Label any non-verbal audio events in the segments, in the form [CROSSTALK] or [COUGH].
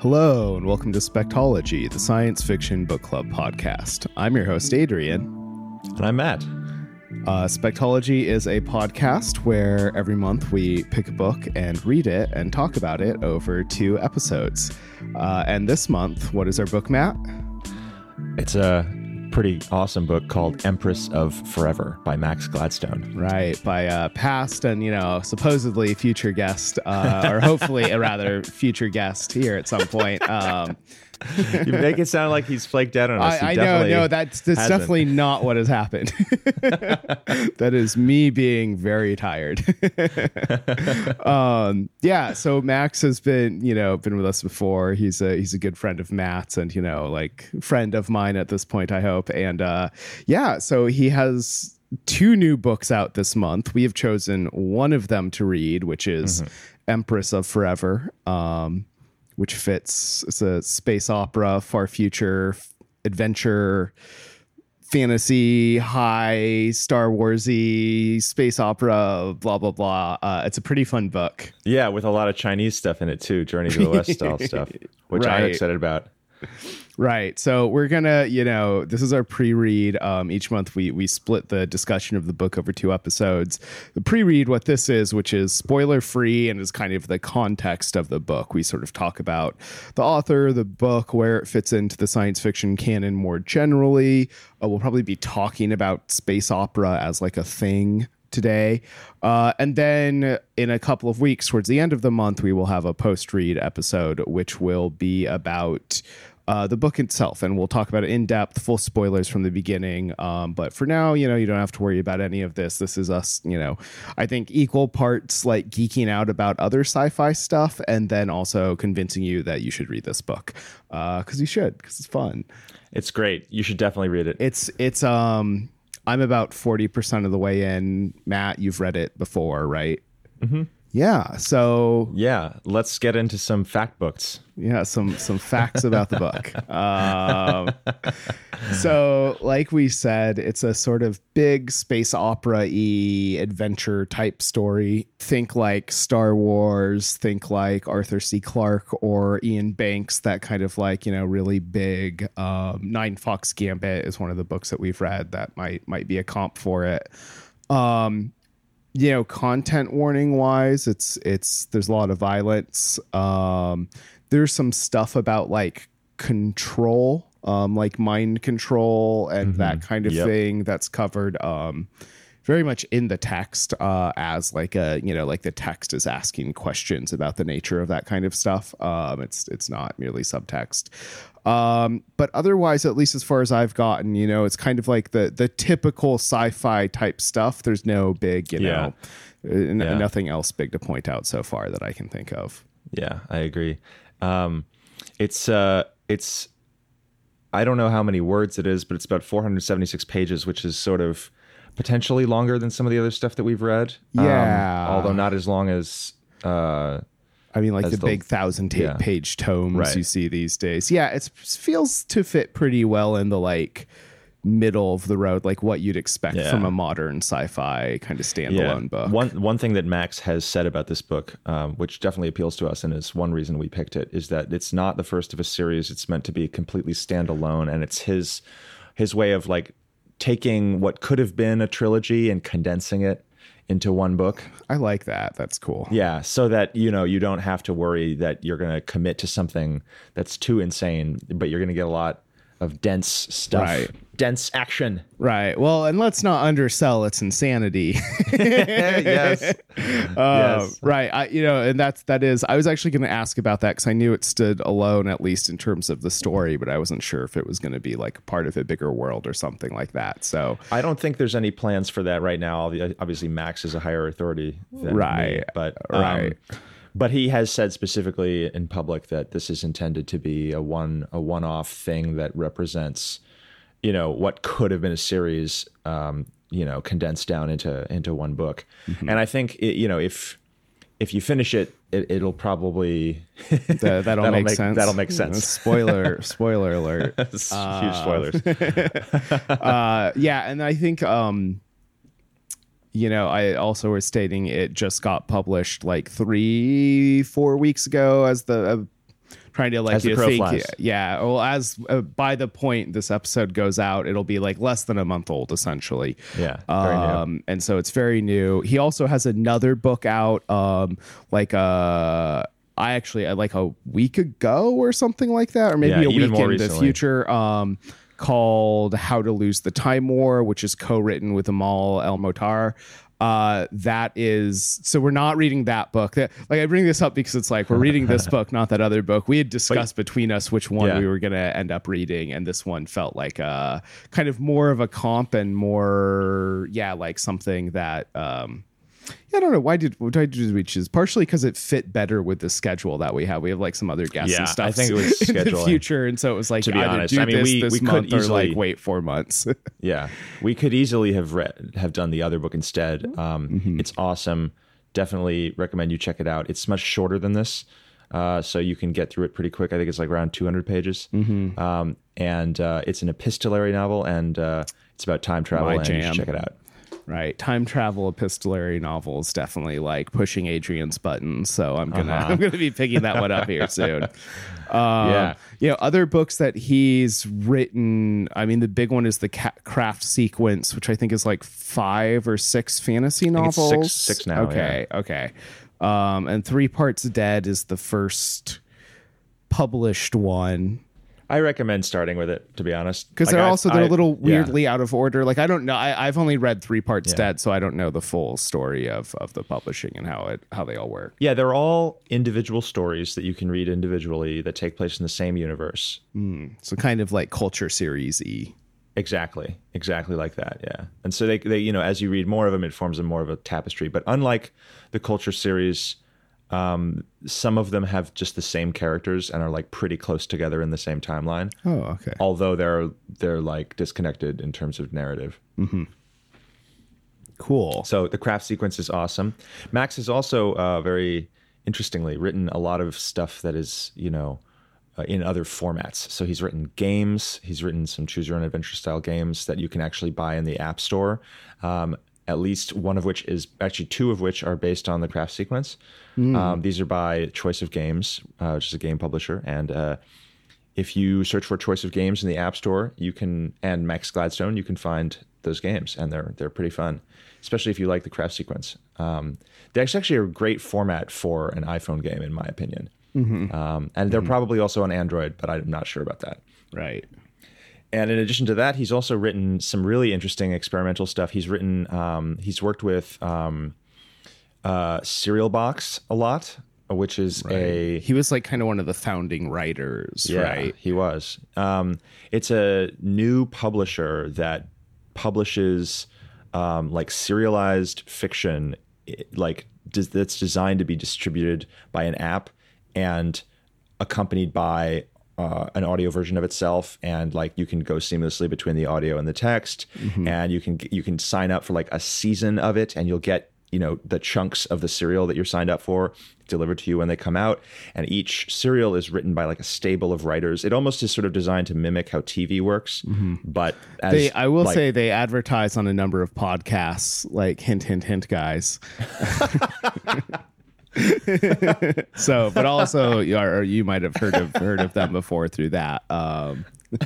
Hello, and welcome to Spectology, the science fiction book club podcast. I'm your host, Adrian. And I'm Matt. Uh, Spectology is a podcast where every month we pick a book and read it and talk about it over two episodes. Uh, and this month, what is our book, Matt? It's a pretty awesome book called Empress of Forever by Max Gladstone. Right, by a past and, you know, supposedly future guest, uh, or hopefully a rather future guest here at some point. Um, [LAUGHS] you make it sound like he's flaked out on us. I, I know, no, that's that's hasn't. definitely not what has happened. [LAUGHS] that is me being very tired. [LAUGHS] um, yeah, so Max has been, you know, been with us before. He's a he's a good friend of Matt's and you know, like friend of mine at this point, I hope. And uh, yeah, so he has two new books out this month. We have chosen one of them to read, which is mm-hmm. Empress of Forever. Um, which fits. It's a space opera, far future adventure, fantasy, high Star Warsy space opera, blah blah blah. Uh, it's a pretty fun book. Yeah, with a lot of Chinese stuff in it too, Journey to the West style [LAUGHS] stuff, which right. I'm excited about. Right. So we're gonna, you know, this is our pre-read. Um, each month we we split the discussion of the book over two episodes. The pre-read, what this is, which is spoiler free and is kind of the context of the book. We sort of talk about the author, the book, where it fits into the science fiction canon more generally. Uh, we'll probably be talking about space opera as like a thing today. Uh, and then in a couple of weeks, towards the end of the month, we will have a post read episode, which will be about uh, the book itself, and we'll talk about it in depth, full spoilers from the beginning. Um, but for now, you know, you don't have to worry about any of this. This is us, you know, I think equal parts like geeking out about other sci-fi stuff, and then also convincing you that you should read this book because uh, you should because it's fun. It's great. You should definitely read it. It's it's um. I'm about forty percent of the way in. Matt, you've read it before, right? Mm-hmm. Yeah. So yeah, let's get into some fact books. Yeah, some some facts about the book. Um, so, like we said, it's a sort of big space opera e adventure type story. Think like Star Wars. Think like Arthur C. Clarke or Iain Banks. That kind of like you know really big. Um, Ninefox Gambit is one of the books that we've read that might might be a comp for it. Um, you know content warning wise it's it's there's a lot of violence um there's some stuff about like control um like mind control and mm-hmm. that kind of yep. thing that's covered um very much in the text uh, as like a you know like the text is asking questions about the nature of that kind of stuff um, it's it's not merely subtext um, but otherwise at least as far as i've gotten you know it's kind of like the the typical sci-fi type stuff there's no big you know uh, n- yeah. nothing else big to point out so far that i can think of yeah i agree um, it's uh it's i don't know how many words it is but it's about 476 pages which is sort of potentially longer than some of the other stuff that we've read. Um, yeah, um, although not as long as. Uh, I mean, like the, the, big thousand ta- yeah. page tomes right. you see these days. Yeah, it feels to fit pretty well in the like middle of the road, like what you'd expect yeah. from a modern sci-fi kind of standalone yeah. book. One one thing that Max has said about this book, um, which definitely appeals to us, and is one reason we picked it, is that it's not the first of a series. It's meant to be completely standalone, and it's his his way of like taking what could have been a trilogy and condensing it into one book. I like that. That's cool. Yeah, so that you know you don't have to worry that you're going to commit to something that's too insane, but you're going to get a lot of dense stuff. Right dense action. Right. Well, and let's not undersell its insanity. [LAUGHS] yes. Uh, yes. Right. I, you know, and that's that is. I was actually going to ask about that because I knew it stood alone, at least in terms of the story, but I wasn't sure if it was going to be like part of a bigger world or something like that. So I don't think there's any plans for that right now. Obviously, Max is a higher authority, right? Me, but um, right. But he has said specifically in public that this is intended to be a one a one off thing that represents you know what could have been a series um, you know condensed down into into one book mm-hmm. and i think it, you know if if you finish it, it will probably that, will that'll [LAUGHS] make, make, sense. That'll make sense. spoiler, [LAUGHS] spoiler alert. uh, [LAUGHS] huge spoilers. uh, yeah, and I think um, you know, I also was stating it just got published like three, four weeks ago as the uh, trying to like you think flies. yeah well as uh, by the point this episode goes out it'll be like less than a month old essentially Yeah, um and so it's very new he also has another book out um like uh I actually uh, like a week ago or something like that, or maybe Yeah, a week in the future. Um, called "How to Lose the Time War," which is co-written with Amal El-Mohtar. Uh, that is so we're not reading that book. That like I bring this up because it's like we're reading this [LAUGHS] book, not that other book. We had discussed between us which one Yeah. we were gonna end up reading, and this one felt like uh kind of more of a comp and more yeah like something that um yeah, I don't know why did why did we choose? Partially because it fit better with the schedule that we have. We have like some other guests Yeah, and stuff. I think it was [LAUGHS] in the future, and so it was like To be honest, I mean, this we- this we could easily- like wait four months. [LAUGHS] Yeah, we could easily have read have done the other book instead. Um, Mm-hmm. It's awesome. Definitely recommend you check it out. It's much shorter than this, uh, so you can get through it pretty quick. I think it's like around 200 pages, Mm-hmm. um, and uh, it's an epistolary novel, and uh, it's about time travel. My and you should check it out. Right, time travel epistolary novels definitely like pushing Adrian's buttons. So I'm gonna Uh-huh. [LAUGHS] I'm gonna be picking that one up here [LAUGHS] soon. Um, Yeah. you know, other books that he's written. I mean, the big one is the Craft Sequence, which I think is like five or six fantasy it's six- novels. six now, Okay, okay. Um, and Three Parts Dead is the first published one I recommend starting with it. To be honest, because Like, they're I- also they're I- a little yeah. weirdly out of order. Like I don't know. I, I've only read Three Parts Yeah. Dead, so I don't know the full story of of the publishing and how it how they all work. Yeah, they're all individual stories that you can read individually that take place in the same universe. Hmm. So kind of like culture series e. Exactly, exactly like that. Yeah, and so they, they, you know, as you read more of them, it forms a more of a tapestry. But unlike the culture series, um, some of them have just the same characters and are like pretty close together in the same timeline. Oh, okay. Although they're they're like disconnected in terms of narrative. Cool. So the craft sequence is awesome. Max has also uh, very interestingly written a lot of stuff that is, you know, uh, in other formats. So he's written games. He's written some choose your own adventure style games that you can actually buy in the App Store. Um, at least one of which is actually two of which are based on the craft sequence. Um, these are by Choice of Games, uh, which is a game publisher, and uh, if you search for choice of games in the app store you can and max gladstone you can find those games and they're they're pretty fun especially if you like the craft sequence. Um, they're actually a great format for an iphone game in my opinion. Um, and they're probably also on android but i'm not sure about that. Right. And in addition to that, he's also written some really interesting experimental stuff. He's written, um, he's worked with um, uh, Serial Box a lot, which is a He was like kind of one of the founding writers, yeah, right? he was. Um, it's a new publisher that publishes um, like serialized fiction, like that's designed to be distributed by an app and accompanied by uh, an audio version of itself and like you can go seamlessly between the audio and the text and you can you can sign up for like a season of it and you'll get you know the chunks of the serial that you're signed up for delivered to you when they come out. And each serial is written by like a stable of writers. It almost is sort of designed to mimic how tv works but as They, I will like- say they advertise on a number of podcasts, like hint, hint, hint, guys. [LAUGHS] [LAUGHS] [LAUGHS] so, but also, you are- you might have heard of heard of them before through that. Um, [LAUGHS]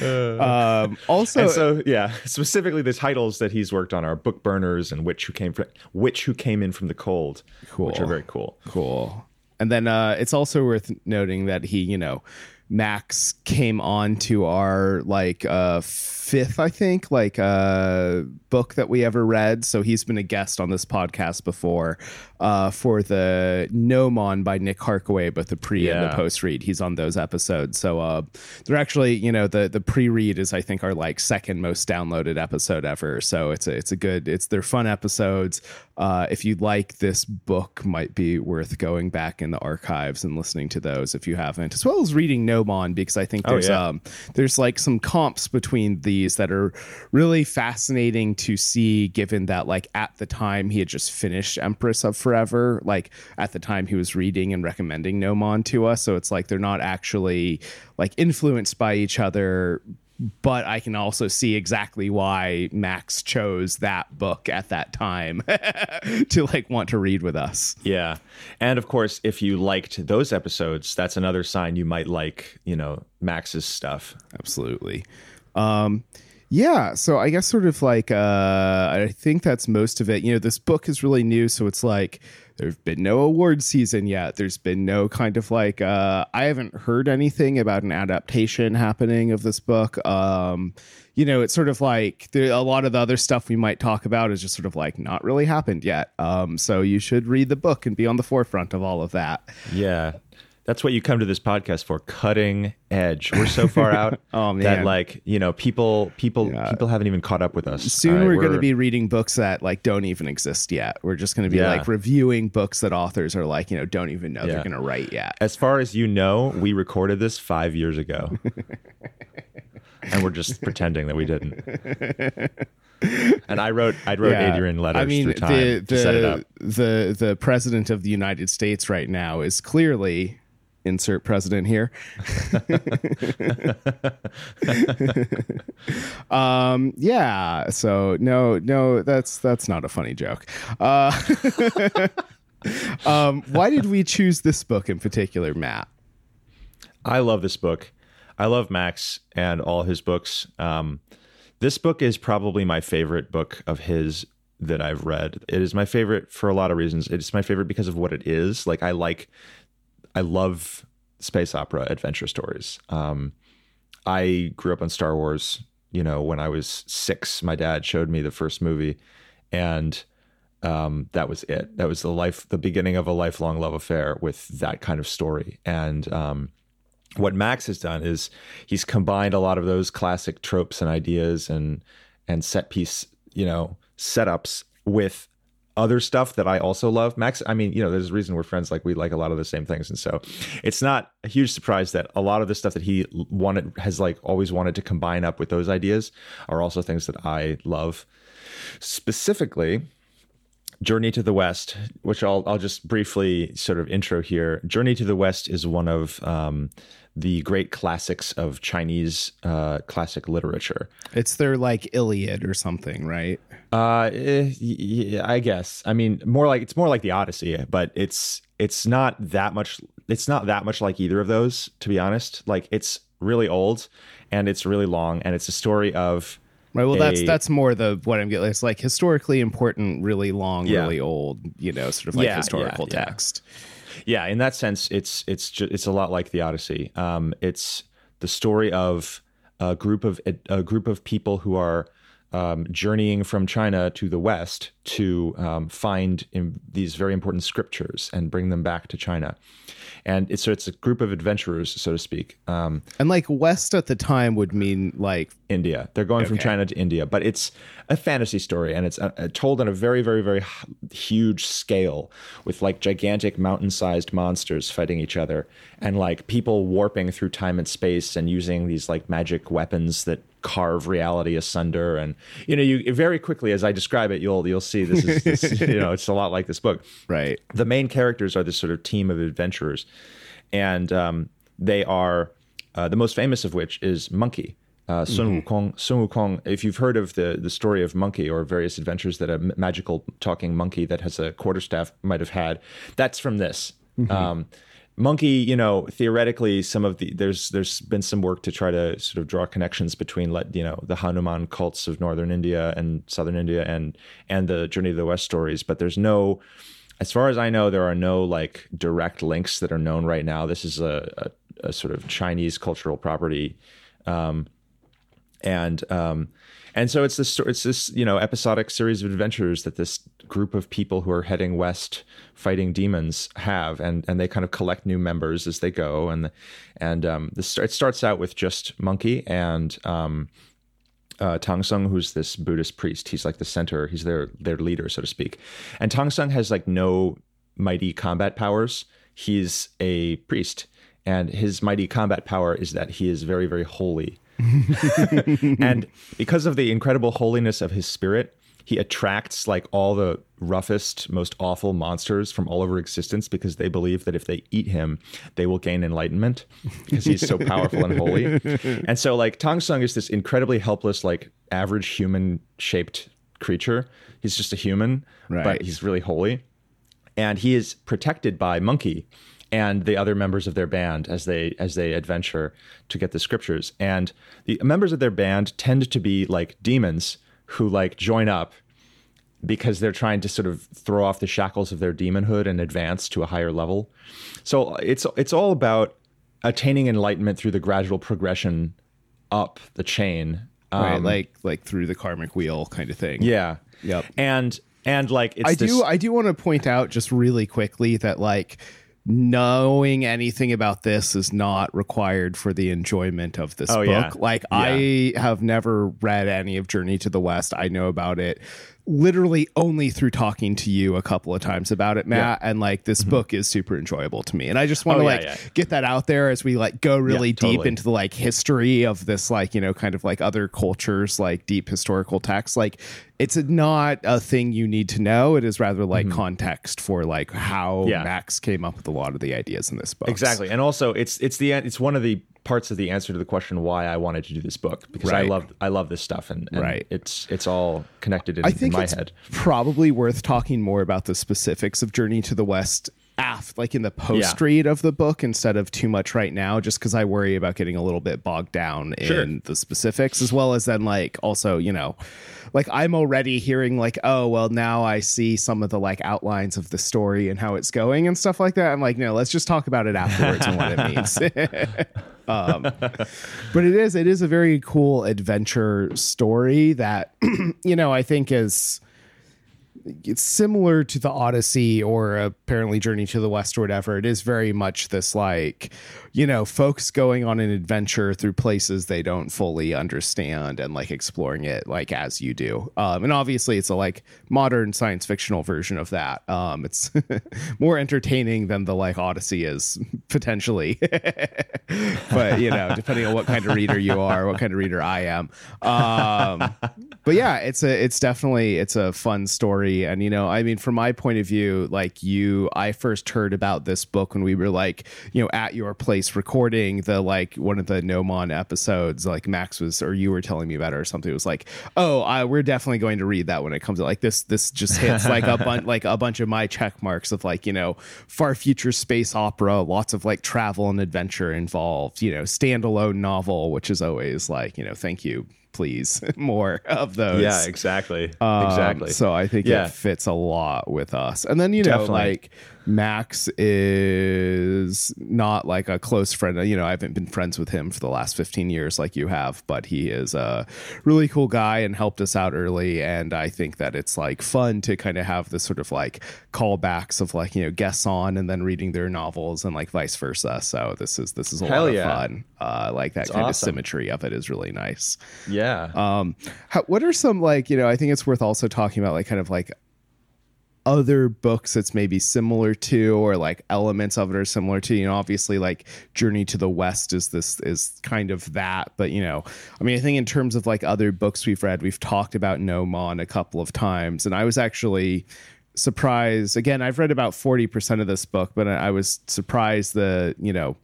um, also, and so yeah specifically the titles that he's worked on are Bookburners and witch who came from witch who came in from the cold which are very cool Cool. And then uh, it's also worth noting that he, you know, Max came on to our like uh, fifth, I think, like uh, book that we ever read. So he's been a guest on this podcast before uh, for the Gnomon by Nick Harkaway, but the pre and the post read. He's on those episodes. So uh, they're actually, you know, the the pre read is I think our like second most downloaded episode ever. So it's a it's a good it's they're fun episodes. Uh, if you like this book, might be worth going back in the archives and listening to those if you haven't, as well as reading Gnomon because I think there's yeah. um there's like some comps between these that are really fascinating to see, given that like at the time he had just finished Empress of Forever, like at the time he was reading and recommending Gnomon to us, so it's like they're not actually like influenced by each other but I can also see exactly why Max chose that book at that time [LAUGHS] to like want to read with us. Yeah. And of course, if you liked those episodes, that's another sign you might like, you know, Max's stuff. Absolutely. Um, yeah, so I guess sort of like uh, I think that's most of it. You know, this book is really new, so it's like there's been no award season yet. There's been no kind of like uh, I haven't heard anything about an adaptation happening of this book. Um, you know, it's sort of like there, a lot of the other stuff we might talk about is just sort of like not really happened yet. Um, so you should read the book and be on the forefront of all of that. Yeah, that's what you come to this podcast for cutting edge we're so far out [LAUGHS] oh, that like you know people people yeah. people haven't even caught up with us soon right? we're, we're going to be reading books that like don't even exist yet we're just going to be yeah. like reviewing books that authors are like you know don't even know yeah. they're going to write yet as far as you know we recorded this five years ago [LAUGHS] and we're just pretending that we didn't [LAUGHS] and I wrote I wrote yeah. Adrian letters I mean, the, the, the the president of the United States right now is clearly insert president here. um, yeah. So no, no, that's that's not a funny joke. Uh, [LAUGHS] um, why did we choose this book in particular, Matt? I love this book. I love Max and all his books. Um, this book is probably my favorite book of his that I've read. It is my favorite for a lot of reasons. It's my favorite because of what it is. Like I like I love space opera adventure stories. Um, I grew up on Star Wars. You know, when I was six, my dad showed me the first movie, and um, that was it. That was the life, the beginning of a lifelong love affair with that kind of story. And um, what Max has done is he's combined a lot of those classic tropes and ideas and and set piece, you know, setups with other stuff that I also love. Max, I mean, you know, there's a reason we're friends. Like we like a lot of the same things, and so it's not a huge surprise that a lot of the stuff that he wanted has like always wanted to combine up with those ideas are also things that I love. Specifically, Journey to the West, which I'll I'll just briefly sort of intro here. Journey to the West is one of um, the great classics of Chinese uh, classic literature. It's their like Iliad or something, right? Uh, eh, yeah, I guess. I mean, more like it's more like the Odyssey, but it's it's not that much. It's not that much like either of those, to be honest. Like it's really old and it's really long, and it's a story of. Right. Well, a, that's that's more the what I'm getting. It's like historically important, really long, yeah. really old. You know, sort of like yeah, historical text. Yeah, in that sense, it's it's just, it's a lot like the Odyssey. Um, it's the story of a group of a group of people who are um, journeying from China to the West to um, find these very important scriptures and bring them back to China and it's so it's a group of adventurers, so to speak. Um, and like West at the time would mean like India. They're going okay. from China to India, but it's a fantasy story, and it's uh, uh, told on a very, very, very huge scale with like gigantic mountain-sized monsters fighting each other, and like people warping through time and space and using these like magic weapons that carve reality asunder and you know you very quickly as i describe it you'll you'll see this is this, [LAUGHS] you know it's a lot like this book right the main characters are this sort of team of adventurers and um, they are uh, the most famous of which is monkey uh, Sun mm-hmm. Wukong. Sun Wukong. If you've heard of the the story of Monkey or various adventures that a magical talking monkey that has a quarterstaff might have had, that's from this. Mm-hmm. Um, Monkey, you know, theoretically, some of the there's there's been some work to try to sort of draw connections between, you know, the Hanuman cults of northern India and southern India and and the Journey to the West stories, but there's no, as far as I know, there are no like direct links that are known right now. This is a, a, a sort of Chinese cultural property, um, and um, and so it's this it's this you know episodic series of adventures that this group of people who are heading west fighting demons have, and and they kind of collect new members as they go, and and um, this it starts out with just Monkey and. Um, uh, Tang Seng, who's this Buddhist priest, he's like the center, he's their their leader, so to speak. And Tang Seng has like no mighty combat powers. He's a priest, and his mighty combat power is that he is very, very holy. [LAUGHS] [LAUGHS] and because of the incredible holiness of his spirit, he attracts like all the roughest, most awful monsters from all over existence because they believe that if they eat him, they will gain enlightenment [LAUGHS] because he's so powerful and holy. [LAUGHS] And so like Tang Seng is this incredibly helpless, like average human shaped creature. He's just a human, Right. but he's really holy. And he is protected by Monkey and the other members of their band as they as they adventure to get the scriptures. And the members of their band tend to be like demons who like join up because they're trying to sort of throw off the shackles of their demonhood and advance to a higher level. So it's it's all about attaining enlightenment through the gradual progression up the chain. right, Um, like like through the karmic wheel kind of thing. yeah. Yep. And and like it's I this, do I do want to point out just really quickly that like knowing anything about this is not required for the enjoyment of this Oh, book. yeah. Like I have never read any of Journey to the West. I know about it literally only through talking to you a couple of times about it, Matt. And like this book is super enjoyable to me. And I just want Mm-hmm. Oh, to yeah, like yeah. get that out there as we like go really Yeah, deep totally. into the like history of this like, you know, kind of like other cultures, like deep historical texts. Like it's not a thing you need to know. It is rather like context for like how Mm-hmm. Yeah. Max came up with a lot of the ideas in this book. Exactly, and also it's it's the it's one of the parts of the answer to the question why I wanted to do this book because I love I love this stuff and, and Right. it's it's all connected in, I in think my it's head. probably worth talking more about the specifics of Journey to the West aft like in the post read of the book instead of too much right now just because i worry about getting a little bit bogged down Sure. in the specifics as well as then like also you know like i'm already hearing like oh well now i see some of the like outlines of the story and how it's going and stuff like that i'm like no let's just talk about it afterwards and what it [LAUGHS] means [LAUGHS] um, [LAUGHS] but it is it is a very cool adventure story that [CLEARS THROAT] you know i think is it's similar to the Odyssey or apparently Journey to the West or whatever. It is very much this like, you know, folks going on an adventure through places they don't fully understand and like exploring it like as you do. Um, and obviously it's a like modern science fictional version of that. Um, it's [LAUGHS] more entertaining than the like Odyssey is [LAUGHS] potentially. [LAUGHS] but you know, depending on what kind of reader you are, what kind of reader I am. Um, but yeah, it's a it's definitely it's a fun story, and you know, I mean, from my point of view, like you, I first heard about this book when we were like, you know, at your place recording the like one of the Gnomon episodes. Like Max was, or you were telling me about it or something. It was like, oh, I, we're definitely going to read that when it comes to like this. This just hits like a [LAUGHS] bunch like a bunch of my check marks of like you know far future space opera, lots of like travel and adventure involved. You know, standalone novel, which is always like you know, thank you. Please, [LAUGHS] more of those. Yeah, exactly, Um, exactly. So I think Yeah. it fits a lot with us. And then, you know, Definitely. like Max is not like a close friend. You know, I haven't been friends with him for the last 15 years like you have, but he is a really cool guy and helped us out early. And I think that it's like fun to kind of have this sort of like callbacks of like, you know, guests on and then reading their novels and like vice versa. So this is, this is a Hell lot yeah. of fun. Uh, like that kind of symmetry of it is really nice. yeah, Um, how, what are some like you know? I think it's worth also talking about like kind of like other books that's maybe similar to or like elements of it are similar to you know obviously like journey to the west is this is kind of that but you know i mean i think in terms of like other books we've read we've talked about Gnomon a couple of times and i was actually surprised again i've read about 40% of this book but i was surprised the you know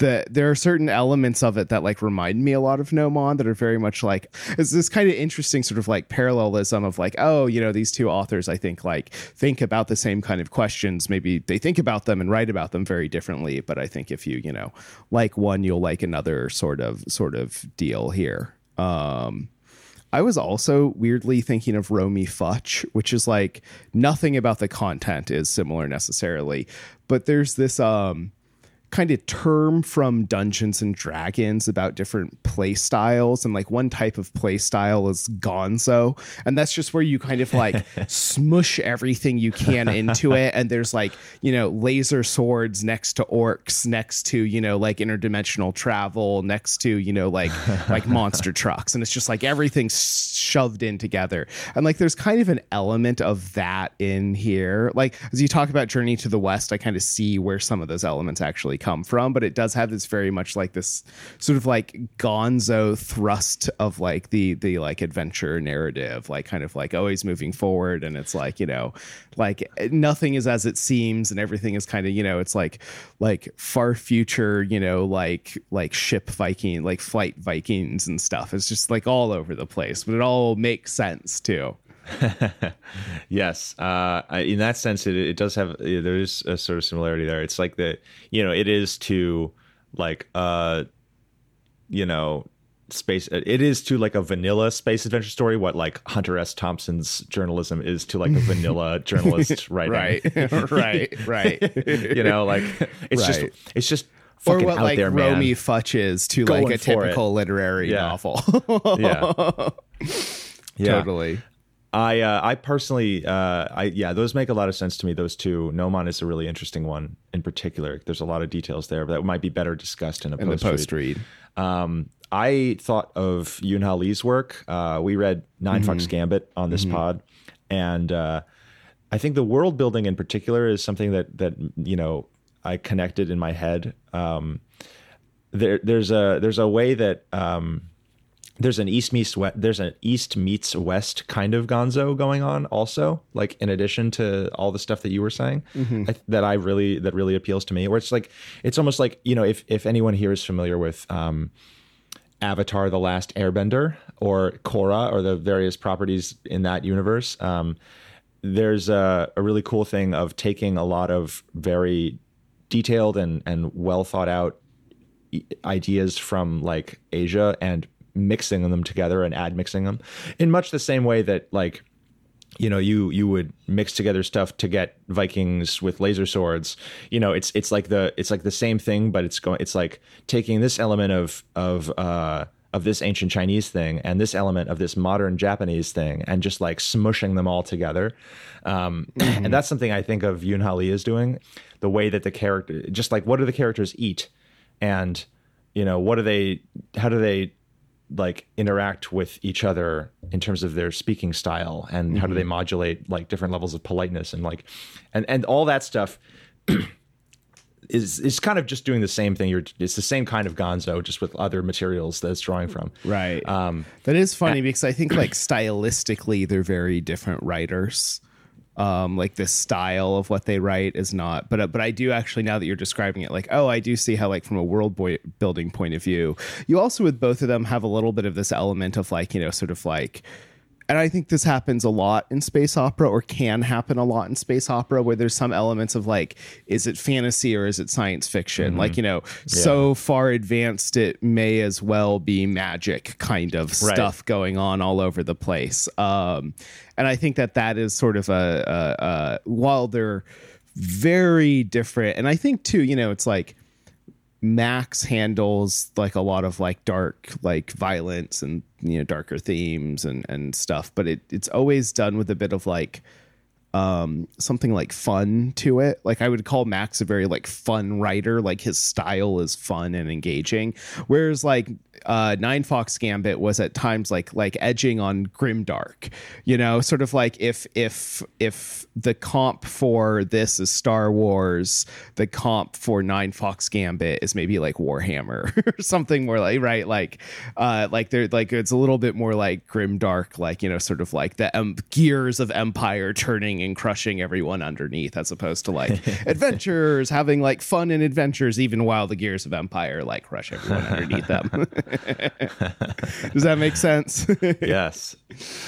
the there are certain elements of it that like remind me a lot of Gnomon that are very much like it's this kind of interesting sort of like parallelism of like oh you know these two authors I think like think about the same kind of questions. Maybe they think about them and write about them very differently but I think if you you know like one you'll like another sort of sort of deal here. Um I was also weirdly thinking of Romie Futch, which is like nothing about the content is similar necessarily, but there's this um kind of term from Dungeons and Dragons about different play styles and like one type of play style is gonzo and that's just where you kind of like [LAUGHS] smush everything you can into it and there's like you know laser swords next to orcs next to you know like interdimensional travel next to you know like like monster [LAUGHS] trucks and it's just like everything's shoved in together. And like there's kind of an element of that in here. Like as you talk about journey to the west i kind of see where some of those elements actually come from, but it does have this very much like this sort of like gonzo thrust of like the the like adventure narrative, like kind of like oh, always moving forward and it's like, you know, like nothing is as it seems and everything is kind of, you know, it's like like far future, you know, like like ship Viking, like flight Vikings and stuff. It's just like all over the place, but it all makes sense too. [LAUGHS] yes, uh, in that sense, it, it does have there is a sort of similarity there. It's like the you know it is to like uh you know space it is to like a vanilla space adventure story what like hunter s thompson's journalism is to like a vanilla [LAUGHS] journalist writing right [LAUGHS] right right you know like it's right. just it's just or what like there, Romie Futch is to Going like a typical it. literary yeah. novel. yeah. yeah. Totally. I uh, I personally uh, I yeah those make a lot of sense to me those two Gnomon is a really interesting one in particular there's a lot of details there that might be better discussed in a in post read. Um, I thought of Yoon Ha Lee's work uh, we read 9 mm-hmm. Fox Gambit on this mm-hmm. pod and uh, I think the world building in particular is something that that you know I connected in my head um, there there's a there's a way that um, there's an east meets west there's an east meets west kind of gonzo going on also like in addition to all the stuff that you were saying mm-hmm. I, that i really that really appeals to me where it's like it's almost like you know if if anyone here is familiar with um avatar the last airbender or korra or the various properties in that universe um there's a, a really cool thing of taking a lot of very detailed and and well thought out ideas from like asia and mixing them together and ad mixing them in much the same way that like you know you you would mix together stuff to get vikings with laser swords. You know it's it's like the it's like the same thing but it's going it's like taking this element of of uh of this ancient chinese thing and this element of this modern japanese thing and just like smushing them all together. Um [CLEARS THROAT] mm-hmm. and that's something i think of Yoon Ha Lee is doing the way that the character just like what do the characters eat? And you know what do they how do they like interact with each other in terms of their speaking style and mm-hmm. how do they mm-hmm. modulate like different levels of politeness and like and and all that stuff [CLEARS THROAT] is is kind of just doing the same thing you're it's the same kind of gonzo just with other materials that it's drawing from right um that is funny and, because i think like stylistically they're very different writers um, like this style of what they write is not but uh, but I do actually now that you're describing it like oh I do see how like from a world boy building point of view you also with both of them have a little bit of this element of like you know sort of like and I think this happens a lot in space opera or can happen a lot in space opera where there's some elements of like is it fantasy or is it science fiction mm-hmm. like you know yeah. so far advanced it may as well be magic kind of right. stuff going on all over the place um, and I think that that is sort of a, a, a while they're very different and I think too you know it's like Max handles like a lot of like dark like violence and you know darker themes and and stuff, but it it's always done with a bit of like um something like fun to it. Like i would call max a very like fun writer. Like his style is fun and engaging. Whereas like uh Ninefox Gambit was at times like like edging on grimdark you know? Sort of like if if if the comp for this is star wars the comp for Ninefox Gambit is maybe like warhammer [LAUGHS] or something more like right? Like uh like they're like it's a little bit more like grimdark like you know sort of like the um, gears of empire turning and crushing everyone underneath as opposed to like [LAUGHS] adventures having like fun and adventures even while the gears of empire like crush everyone underneath them. [LAUGHS] Does that make sense? Yes.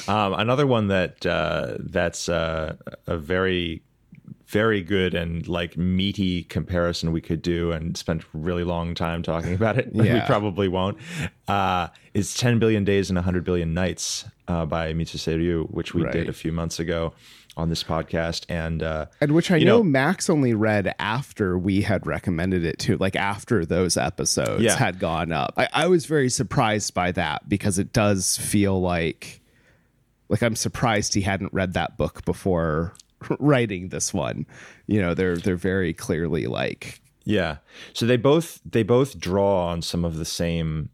Um, another one that uh, that's uh, a very very good and like meaty comparison we could do and spend really long time talking about it. [LAUGHS] Yeah. we probably won't. Uh, is 10 billion days and 100 billion nights uh, by Mitsuse Ryu, which we right. did a few months ago on this podcast and uh and which i know, know, max only read after we had recommended it to like after those episodes yeah. had gone up I, I was very surprised by that because it does feel like like i'm surprised he hadn't read that book before [LAUGHS] writing this one. You know they're they're very clearly like yeah. So they both they both draw on some of the same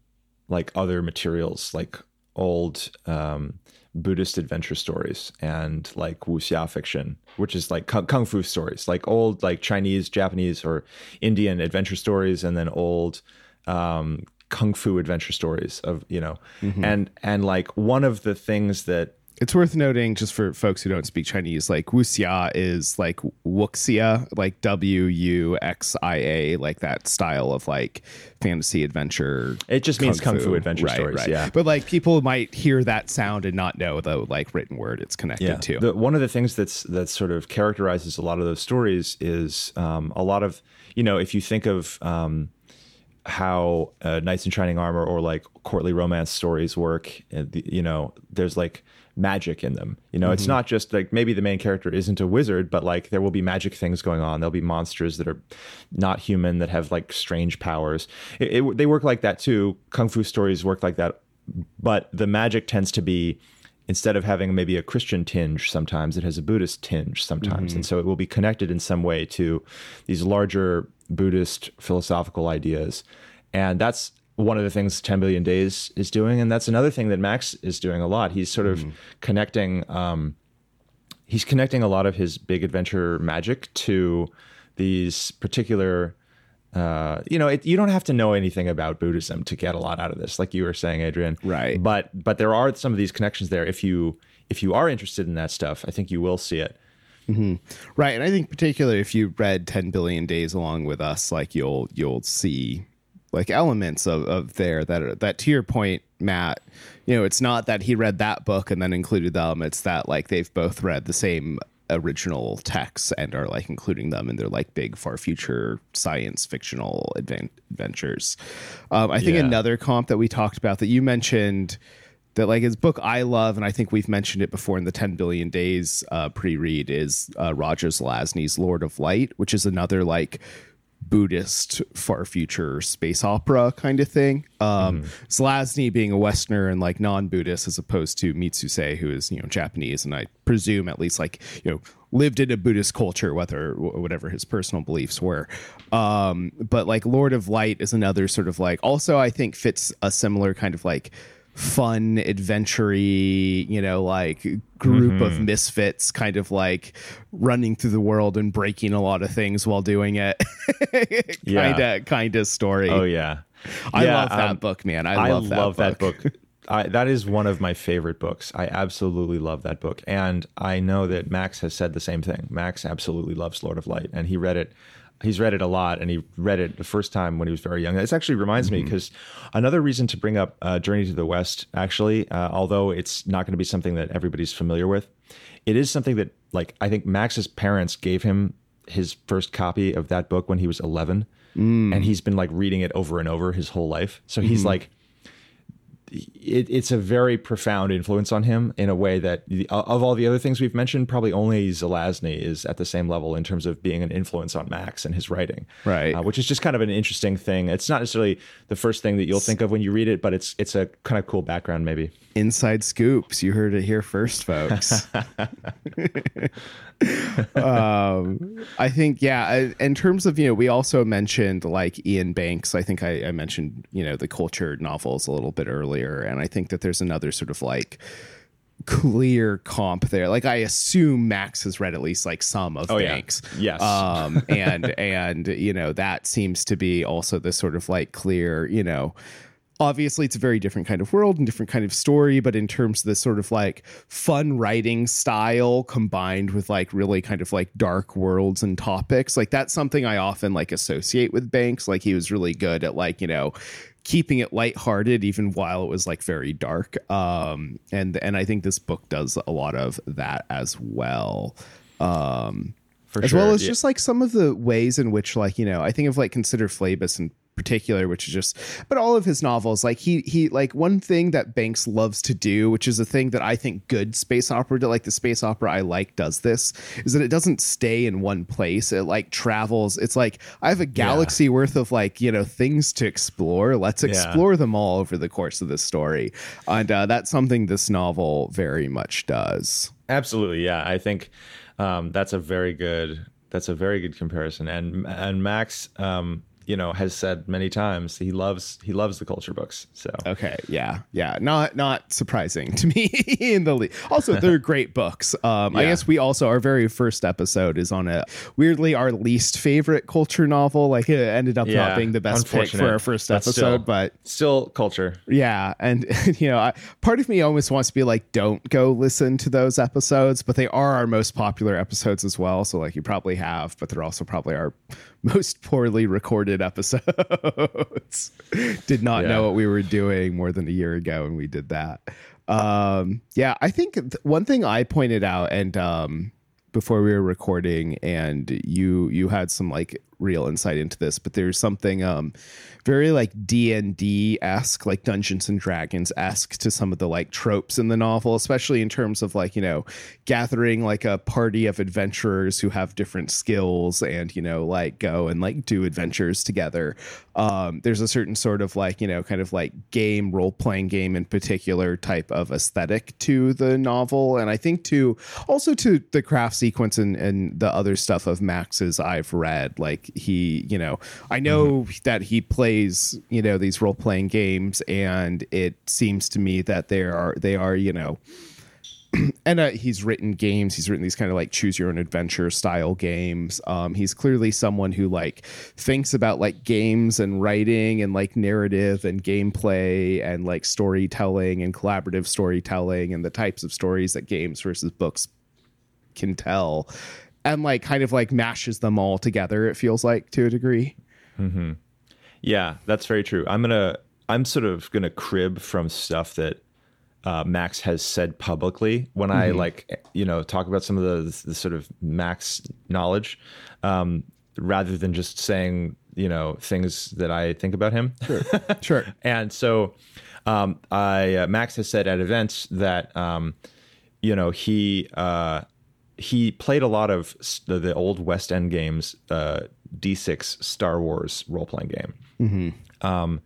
like other materials like old um Buddhist adventure stories and like wuxia fiction, which is like kung, kung fu stories, like old like Chinese, Japanese, or Indian adventure stories, and then old um, kung fu adventure stories of you know, mm-hmm. and and like one of the things that it's worth noting, just for folks who don't speak Chinese, like wuxia is like wuxia, like W U X I A, like that style of like fantasy adventure. It just means kung fu, adventure right, stories, right. yeah. But like people might hear that sound and not know the like written word it's connected yeah. to. The, one of the things that's that sort of characterizes a lot of those stories is um, a lot of you know if you think of um, how uh, knights in shining armor or like courtly romance stories work, you know, there's like magic in them. You know, mm-hmm. it's not just like maybe the main character isn't a wizard, but like there will be magic things going on. There'll be monsters that are not human that have like strange powers. It, it, they work like that too. Kung fu stories work like that, but the magic tends to be instead of having maybe a Christian tinge, sometimes it has a Buddhist tinge sometimes, mm-hmm. and so it will be connected in some way to these larger Buddhist philosophical ideas. And that's one of the things 10 billion days is doing and that's another thing that max is doing a lot. He's sort of mm. connecting um, he's connecting a lot of his big adventure magic to these particular uh, you know it, you don't have to know anything about buddhism to get a lot out of this like you were saying adrian. Right. But but there are some of these connections there. If you if you are interested in that stuff i think you will see it. Mm-hmm. Right, and I think particularly if you read Ten Billion Days along with us, like you'll you'll see like elements of, of there that are, that to your point matt you know it's not that he read that book and then included them it's that like they've both read the same original texts and are like including them in their like big far future science fictional advent- adventures um, i think yeah. another comp that we talked about that you mentioned that like his book I love, and I think we've mentioned it before in the 10 billion days uh, pre-read is uh, Roger Zelazny's Lord of Light, which is another like Buddhist far future space opera kind of thing. Um, mm. Zelazny being a Westerner and like non-Buddhist as opposed to Mitsuse, who is, you know, Japanese. And I presume at least like, you know, lived in a Buddhist culture, whether whatever his personal beliefs were. Um, but like Lord of Light is another sort of like also I think fits a similar kind of like fun, adventury, you know, like group mm-hmm. of misfits kind of like running through the world and breaking a lot of things while doing it. kind of kind of story. Oh yeah. I yeah, love that um, book, man. I love, I that, love book. that book. I, that is one of my favorite books. I absolutely love that book. And I know that Max has said the same thing. Max absolutely loves Lord of Light and he read it he's read it a lot and he read it the first time when he was very young. This actually reminds mm-hmm. me because another reason to bring up uh, Journey to the West, actually, uh, although it's not going to be something that everybody's familiar with, it is something that, like, I think Max's parents gave him his first copy of that book when he was 11. Mm. And he's been like reading it over and over his whole life. So he's mm-hmm. like, it, it's a very profound influence on him in a way that of all the other things we've mentioned, probably only Zelazny is at the same level in terms of being an influence on Max and his writing, right? Uh, which is just kind of an interesting thing. It's not necessarily the first thing that you'll think of when you read it, but it's it's a kind of cool background, maybe. Inside scoops, you heard it here first, folks. [LAUGHS] um, I think, yeah. In terms of you know, we also mentioned like Iain Banks. I think I, I mentioned you know the culture novels a little bit earlier, and I think that there's another sort of like clear comp there. Like I assume Max has read at least like some of oh, Banks. Yeah. Yes. Um [LAUGHS] and and you know that seems to be also the sort of like clear, you know, obviously it's a very different kind of world and different kind of story but in terms of this sort of like fun writing style combined with like really kind of like dark worlds and topics like that's something i often like associate with banks like he was really good at like you know keeping it lighthearted even while it was like very dark um and and i think this book does a lot of that as well um for as sure. well as yeah. just like some of the ways in which like you know i think of like consider Phlebas and particular, which is just, but all of his novels, like he he like one thing that Banks loves to do, which is a thing that I think good space opera, like the space opera I like, does this, is that it doesn't stay in one place. It like travels. It's like I have a galaxy yeah. worth of like you know things to explore. Let's explore yeah. them all over the course of this story, and uh, that's something this novel very much does. Absolutely, yeah. I think um, that's a very good that's a very good comparison. And and Max, um, you know has said many times he loves he loves the culture books. So okay, yeah, yeah, not not surprising to me [LAUGHS] in the least Also, they're [LAUGHS] great books. Um, yeah. I guess we also our very first episode is on a weirdly our least favorite culture novel. Like it ended up yeah, not being the best pick for our first episode, still, but still culture. Yeah, and [LAUGHS] you know, I, part of me almost wants to be like, don't go listen to those episodes, but they are our most popular episodes as well. So like you probably have, but they're also probably our most poorly recorded episodes. [LAUGHS] did not yeah. know what we were doing more than a year ago when we did that. Um, yeah, I think th- one thing I pointed out and um, before we were recording, and you you had some like real insight into this, but there's something um very like D&D esque, like Dungeons and Dragons esque to some of the like tropes in the novel, especially in terms of like, you know, gathering like a party of adventurers who have different skills and, you know, like go and like do adventures together. Um, there's a certain sort of like, you know, kind of like game, role playing game in particular type of aesthetic to the novel. And I think to also to the craft sequence and, and the other stuff of Max's I've read, like he, you know, I know mm-hmm. that he plays you know these role playing games, and it seems to me that they are they are you know. [CLEARS THROAT] and uh, he's written games. He's written these kind of like choose your own adventure style games. Um, he's clearly someone who like thinks about like games and writing and like narrative and gameplay and like storytelling and collaborative storytelling and the types of stories that games versus books can tell and like kind of like mashes them all together it feels like to a degree mm-hmm. Yeah, that's very true. I'm gonna I'm sort of gonna crib from stuff that uh, Max has said publicly when mm-hmm. I like you know talk about some of the, the sort of Max knowledge, um, rather than just saying you know things that I think about him. Sure, [LAUGHS] sure. and so, um, I uh, Max has said at events that um, you know he uh, he played a lot of the, the old West End games, uh, D6 Star Wars role playing game mm-hmm. um,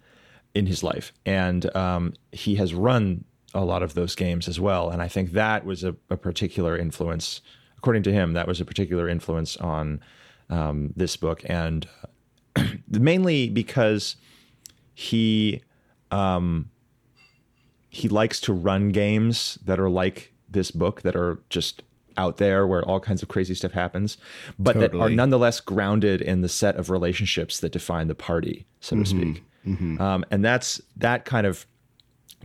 in his life, and um, he has run a lot of those games as well. And I think that was a, a particular influence, according to him, that was a particular influence on um, this book, and [CLEARS THROAT] mainly because he um, he likes to run games that are like this book that are just out there where all kinds of crazy stuff happens, but totally. that are nonetheless grounded in the set of relationships that define the party, so to mm-hmm. speak. Mm-hmm. Um, and that's that kind of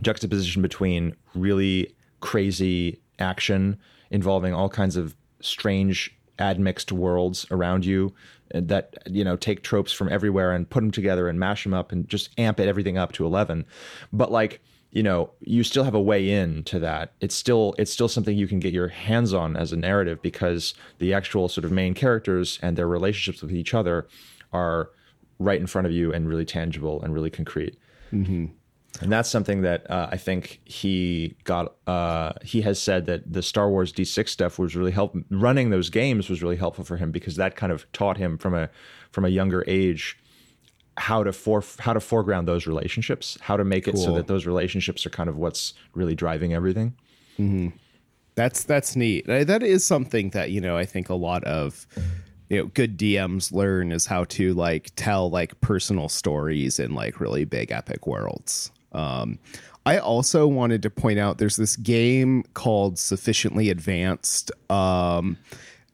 juxtaposition between really crazy action involving all kinds of strange admixed worlds around you that you know take tropes from everywhere and put them together and mash them up and just amp it everything up to 11 but like you know you still have a way in to that it's still it's still something you can get your hands on as a narrative because the actual sort of main characters and their relationships with each other are right in front of you and really tangible and really concrete mm-hmm. and that's something that uh, i think he got uh, he has said that the star wars d6 stuff was really help running those games was really helpful for him because that kind of taught him from a from a younger age how to for how to foreground those relationships, how to make cool. it so that those relationships are kind of what's really driving everything. Mm-hmm. That's that's neat. That is something that you know I think a lot of you know good DMs learn is how to like tell like personal stories in like really big epic worlds. Um, I also wanted to point out there's this game called Sufficiently Advanced. Um,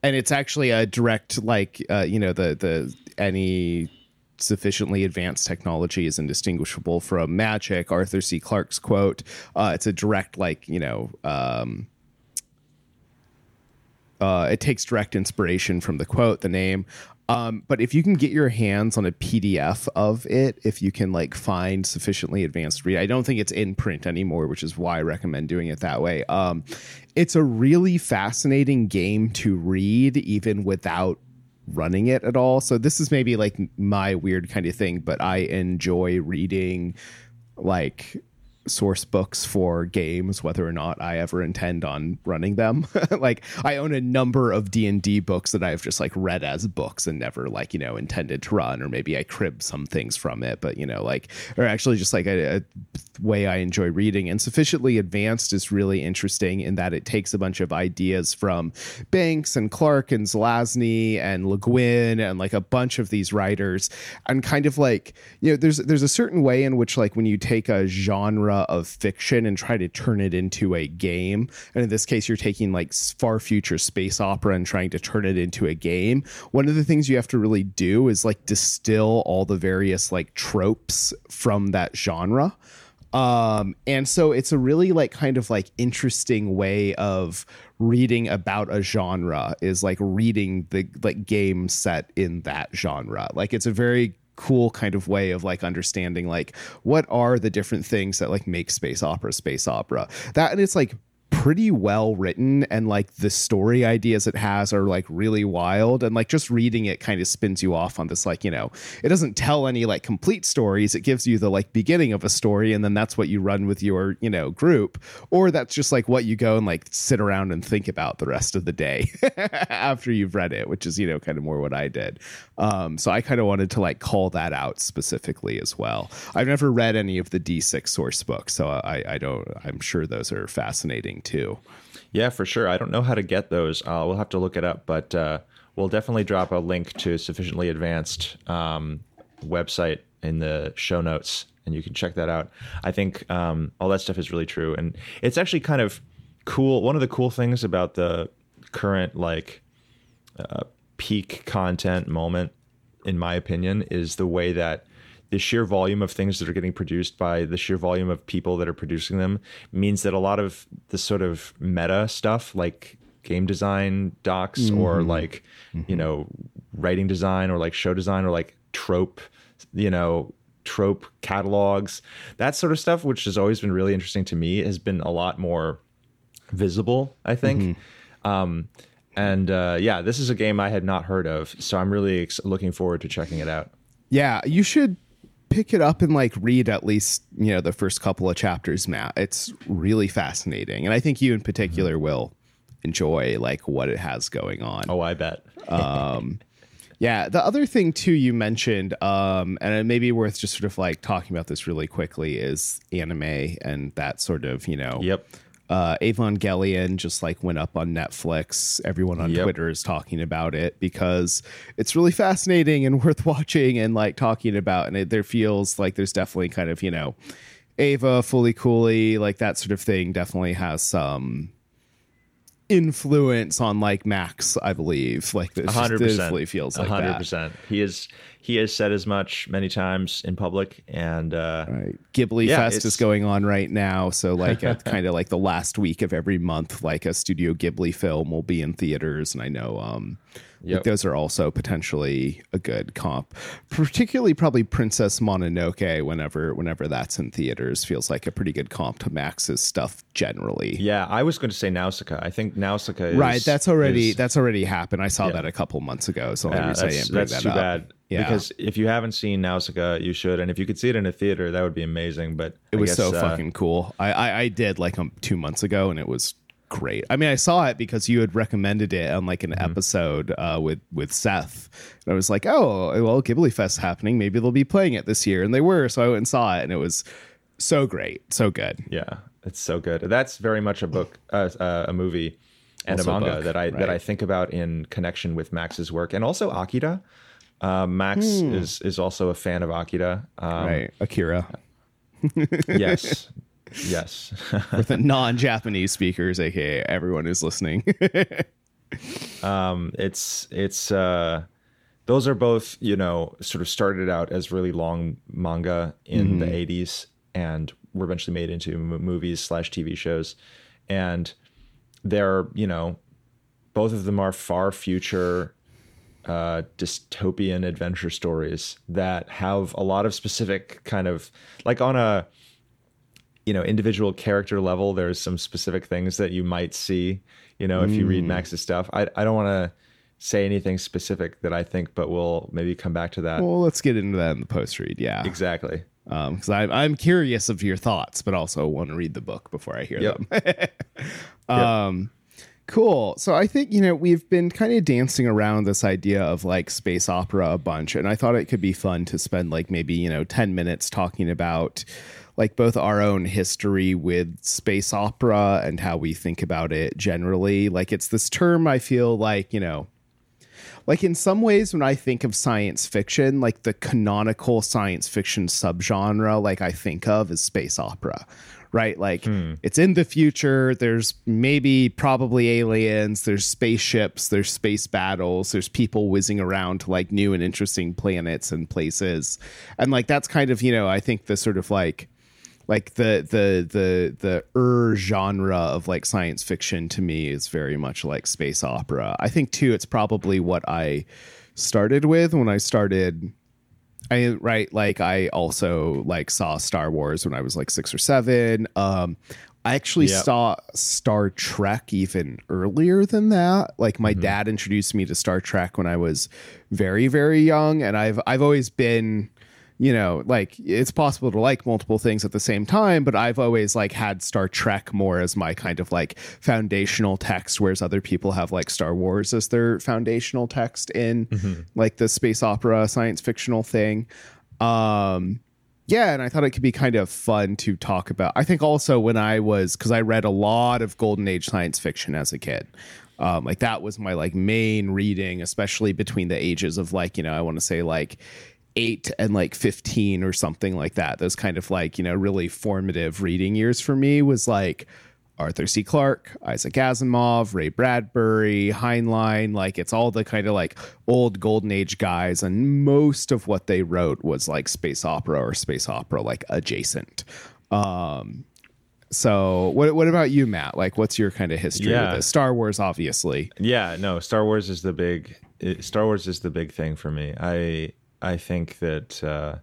and it's actually a direct like uh, you know the the any sufficiently advanced technology is indistinguishable from magic. Arthur C. Clarke's quote. Uh, it's a direct, like, you know, um, uh, it takes direct inspiration from the quote, the name. Um, but if you can get your hands on a PDF of it, if you can like find sufficiently advanced read, I don't think it's in print anymore, which is why I recommend doing it that way. Um, it's a really fascinating game to read, even without running it at all. So this is maybe like my weird kind of thing, but I enjoy reading like source books for games whether or not i ever intend on running them. [LAUGHS] Like i own a number of d&d books that i've just like read as books and never like you know intended to run or maybe i crib some things from it but you know like or actually just like a, a way i enjoy reading and sufficiently advanced is really interesting in that it takes a bunch of ideas from banks and clarke and zelazny and le guin and like a bunch of these writers and kind of like you know there's there's a certain way in which like when you take a genre of fiction and try to turn it into a game. And in this case you're taking like far future space opera and trying to turn it into a game. One of the things you have to really do is like distill all the various like tropes from that genre. Um and so it's a really like kind of like interesting way of reading about a genre is like reading the like game set in that genre. Like it's a very cool kind of way of like understanding like what are the different things that like make space opera space opera? That and it's like pretty well written and like the story ideas it has are like really wild and like just reading it kind of spins you off on this like you know it doesn't tell any like complete stories. It gives you the like beginning of a story and then that's what you run with your you know group or that's just like what you go and like sit around and think about the rest of the day [LAUGHS] after you've read it which is you know kind of more what I did. Um so I kind of wanted to like call that out specifically as well. I've never read any of the D6 source books so I I don't I'm sure those are fascinating too. Yeah, for sure. I don't know how to get those. Uh, we'll have to look it up, but uh, we'll definitely drop a link to sufficiently advanced um, website in the show notes, and you can check that out. I think um, all that stuff is really true, and it's actually kind of cool. One of the cool things about the current like uh, peak content moment, in my opinion, is the way that the sheer volume of things that are getting produced by the sheer volume of people that are producing them means that a lot of the sort of meta stuff like game design docs mm-hmm. or like mm-hmm. you know writing design or like show design or like trope you know trope catalogs that sort of stuff which has always been really interesting to me has been a lot more visible i think mm-hmm. um, and uh, yeah this is a game i had not heard of so i'm really ex- looking forward to checking it out yeah you should pick it up and like read at least you know the first couple of chapters matt. It's really fascinating and i think you in particular mm-hmm. will enjoy like what it has going on. Oh i bet. Um yeah the other thing too you mentioned um and it may be worth just sort of like talking about this really quickly is anime and that sort of you know yep uh, Evangelion just like went up on Netflix. Everyone on yep. Twitter is talking about it because it's really fascinating and [LAUGHS] worth watching and like talking about. And it, there feels like there's definitely kind of you know Eva Fooly Cooly like that sort of thing. Definitely has some influence on like Max, I believe. Like this, hundred percent feels like hundred percent. He is he has said as much many times in public, and uh, right. Ghibli yeah, Fest is going on right now. So like [LAUGHS] kind of like the last week of every month, like a Studio Ghibli film will be in theaters, and I know um, Yep. Like those are also potentially a good comp. Particularly probably Princess Mononoke whenever whenever that's in theaters feels like a pretty good comp to Max's stuff generally. Yeah, I was going to say Nausicaa. I think Nausicaa is, Right, that's already is, that's already happened. I saw yeah. that a couple months ago. So yeah, say that's that too up. bad. Yeah. Because if you haven't seen Nausicaa, you should, and if you could see it in a theater, that would be amazing. But it I was guess, so uh, fucking cool. I, I I did like um, two months ago, and it was great. I mean, I saw it because you had recommended it on like an mm-hmm. episode uh, with with Seth. And I was like, oh, well, Ghibli Fest happening. Maybe they'll be playing it this year, and they were. So I went and saw it, and it was so great, so good. Yeah, it's so good. That's very much a book, uh, uh, a movie, and also a manga a book, that I right. that I think about in connection with Max's work, and also Akira. Uh, Max hmm. is is also a fan of Akira. Um, right, Akira. yes, Yes. [LAUGHS] with the non-Japanese speakers, aka everyone who's listening. [LAUGHS] um, it's it's uh, those are both you know sort of started out as really long manga in mm-hmm. the '80s and were eventually made into m- movies slash TV shows, and they're you know both of them are far future uh, dystopian adventure stories that have a lot of specific kind of like on a you know individual character level there's some specific things that you might see you know if you read mm. max's stuff i, I don't want to say anything specific that i think but we'll maybe come back to that well let's get into that in the post read yeah exactly Um because I'm I'm curious of your thoughts, but also want to read the book before I hear Yep. them. [LAUGHS] um, cool. So I think you know we've been kind of dancing around this idea of like space opera a bunch, and I thought it could be fun to spend like maybe you know ten minutes talking about like both our own history with space opera and how we think about it generally. Like it's this term I feel like you know like in some ways when i think of science fiction like the canonical science fiction subgenre like i think of is space opera right? Like it's in the future. There's maybe probably aliens. There's spaceships. There's space battles. There's people whizzing around to like new and interesting planets and places. And like that's kind of you know i think the sort of like like the the the the er genre of like science fiction to me is very much like space opera. I think too it's probably what I started with when I started I right like I also like saw Star Wars when I was like 6 or 7. Um I actually Yep. saw Star Trek even earlier than that. Like my dad introduced me to Star Trek when I was very very young and I've I've always been you know, like it's possible to like multiple things at the same time, but I've always like had Star Trek more as my kind of like foundational text, whereas other people have like Star Wars as their foundational text in like the space opera science fictional thing. Um yeah, and I thought it could be kind of fun to talk about. I think also when I was because I read a lot of golden age science fiction as a kid. Um, like that was my like main reading, especially between the ages of like, you know, I want to say like eight and like 15 or something like that. Those kind of like, you know, really formative reading years for me was like Arthur C. Clarke, Isaac Asimov, Ray Bradbury, Heinlein. Like it's all the kind of like old golden age guys. And most of what they wrote was like space opera or space opera like adjacent. Um, so what what about you, Matt? Like what's your kind of history Yeah. with this? Star Wars, obviously. Yeah, no, Star Wars is the big it, Star Wars is the big thing for me. I I think that uh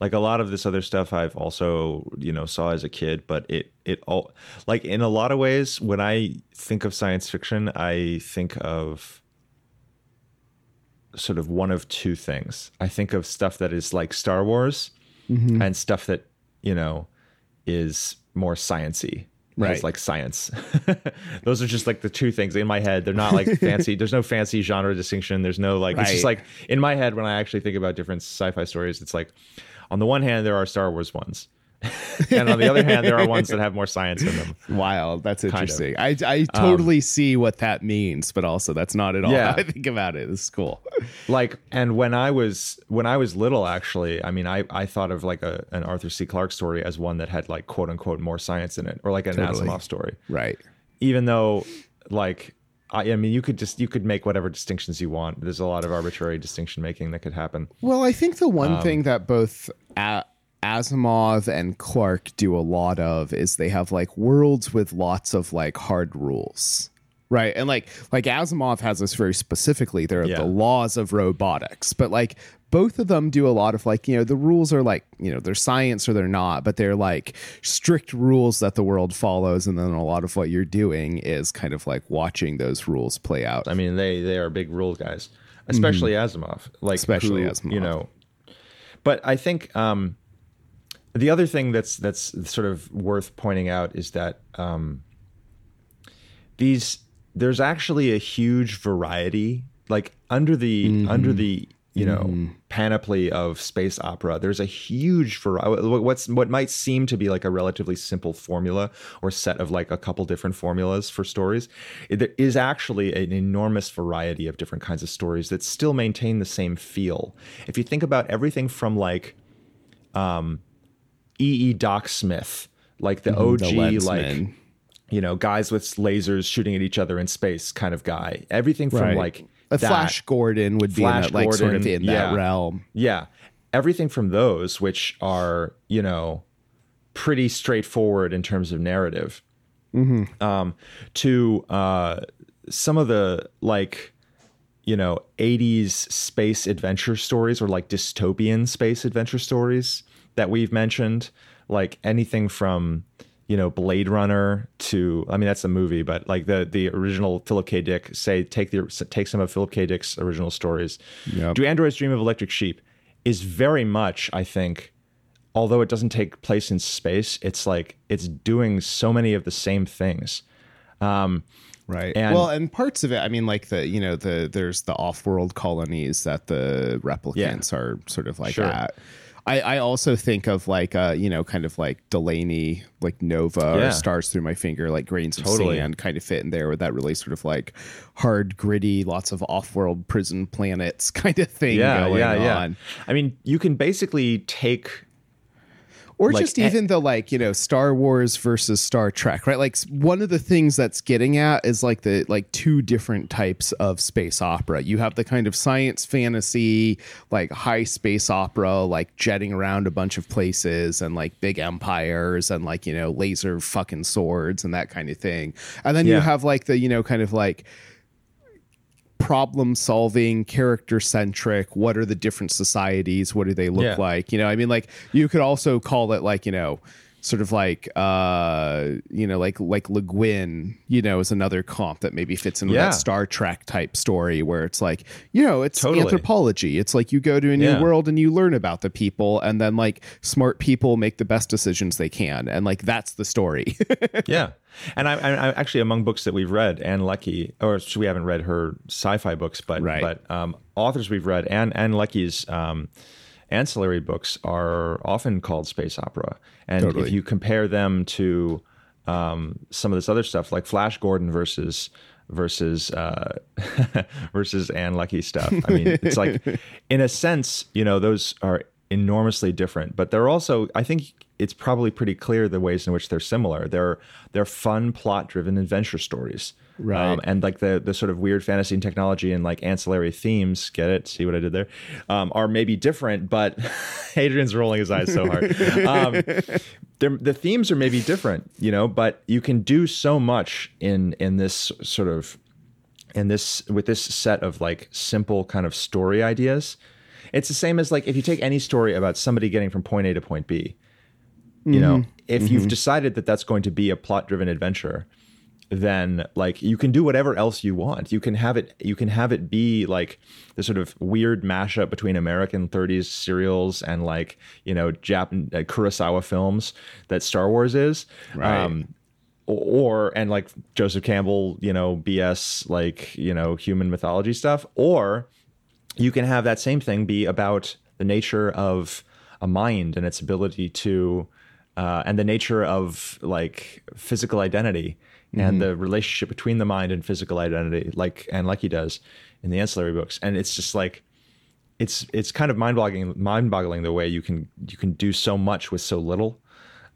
like a lot of this other stuff I've also, you know, saw as a kid, but it it all like in a lot of ways when I think of science fiction, I think of sort of one of two things. I think of stuff that is like Star Wars and stuff that, you know, is more sciency. Right. Has like science. [LAUGHS] Those are just like the two things in my head. They're not like [LAUGHS] fancy. There's no fancy genre distinction. There's no like it's just like in my head when I actually think about different sci-fi stories, it's like on the one hand there are Star Wars ones. [LAUGHS] and on the other hand, there are ones that have more science in them. [LAUGHS] Wild. That's of. Um, interesting. I I totally see what that means, but also that's not at all Yeah. [LAUGHS] how I think about it. It's cool. like and when i was when i was little actually i mean i i thought of like a an arthur c clarke story as one that had like quote unquote more science in it or like an Totally. asimov story Right. even though like I, I mean you could just you could make whatever distinctions you want there's a lot of arbitrary distinction making that could happen Well, I think the Um, one thing that both A- Asimov and Clarke do a lot of is they have like worlds with lots of like hard rules. Right. And like like Asimov has this very specifically. There are Yeah. the laws of robotics, but like both of them do a lot of like, you know, the rules are like, you know, they're science or they're not, but they're like strict rules that the world follows. And then a lot of what you're doing is kind of like watching those rules play out. i mean they they are big rule guys especially asimov like Especially who, Asimov. you know but i think um the other thing that's that's sort of worth pointing out is that um these there's actually a huge variety like under the under the you know panoply of space opera there's a huge variety what's what might seem to be like a relatively simple formula or set of like a couple different formulas for stories it- there is actually an enormous variety of different kinds of stories that still maintain the same feel. If you think about everything from like um E.E. Doc Smith like the OG The like you know, guys with lasers shooting at each other in space kind of guy. Everything from Right. like a that, Flash Gordon would be in that, like sort of Gordon, in that realm. Yeah. Everything from those, which are, you know, pretty straightforward in terms of narrative, um, to uh, some of the like, you know, 80s space adventure stories or like dystopian space adventure stories that we've mentioned, like anything from, you know, Blade Runner to I mean that's a movie, but like the the original Philip K. Dick, say take the take some of Philip K. Dick's original stories. Yep. Do Androids Dream of Electric Sheep is very much, I think, although it doesn't take place in space, it's like it's doing so many of the same things. Um, Right. And, well, and parts of it, I mean, like the you know the there's the off-world colonies that the replicants yeah. are sort of like sure. at. I, I also think of like uh you know kind of like Delany like Nova yeah. or Stars Through My Finger like grains totally. of sand kind of fit in there with that really sort of like hard gritty lots of off-world prison planets [LAUGHS] kind of thing yeah, going yeah, on. Yeah. I mean you can basically take or like, just eh even the like you know star wars versus star trek right? Like one of the things that's getting at is like the like two different types of space opera. You have the kind of science fantasy like high space opera like jetting around a bunch of places and like big empires and like you know laser fucking swords and that kind of thing. And then yeah. you have like the you know kind of like problem solving, character centric. What are the different societies? What do they look yeah. like? You know, I mean, like you could also call it like, you know, sort of like uh you know like like Le Guin you know is another comp that maybe fits in with yeah. that Star Trek type story where it's like you know it's totally. anthropology it's like you go to a new yeah. world and you learn about the people and then like smart people make the best decisions they can and like that's the story [LAUGHS] yeah and I, I, actually among books that we've read Ann Leckie or we haven't read her sci-fi books but right. but um authors we've read and Ann Leckie's um ancillary books are often called space opera. And totally. if you compare them to um, some of this other stuff, like Flash Gordon versus versus uh, [LAUGHS] versus Ann Leckie stuff, I mean, it's like [LAUGHS] in a sense, you know, those are enormously different, but they're also, I think, it's probably pretty clear the ways in which they're similar. They're they're fun, plot-driven adventure stories. Right. Um, and like the the sort of weird fantasy and technology and like ancillary themes get it? See what i did there? Um, are maybe different but [LAUGHS] adrian's rolling his eyes so hard. [LAUGHS] Um, the themes are maybe different you know but you can do so much in in this sort of in this with this set of like simple kind of story ideas. It's the same as like if you take any story about somebody getting from point a to point b you mm-hmm. know if mm-hmm. you've decided that that's going to be a plot driven adventure then like you can do whatever else you want. You can have it you can have it be like the sort of weird mashup between American 30s serials and like, you know, Japan uh, Kurosawa films that Star Wars is. Right. Um, or and like Joseph Campbell, you know, BS like, you know, human mythology stuff or you can have that same thing be about the nature of a mind and its ability to uh, and the nature of like physical identity mm-hmm. and the relationship between the mind and physical identity, like and like he does in the ancillary books. And it's just like it's it's kind of mind boggling mind boggling the way you can you can do so much with so little.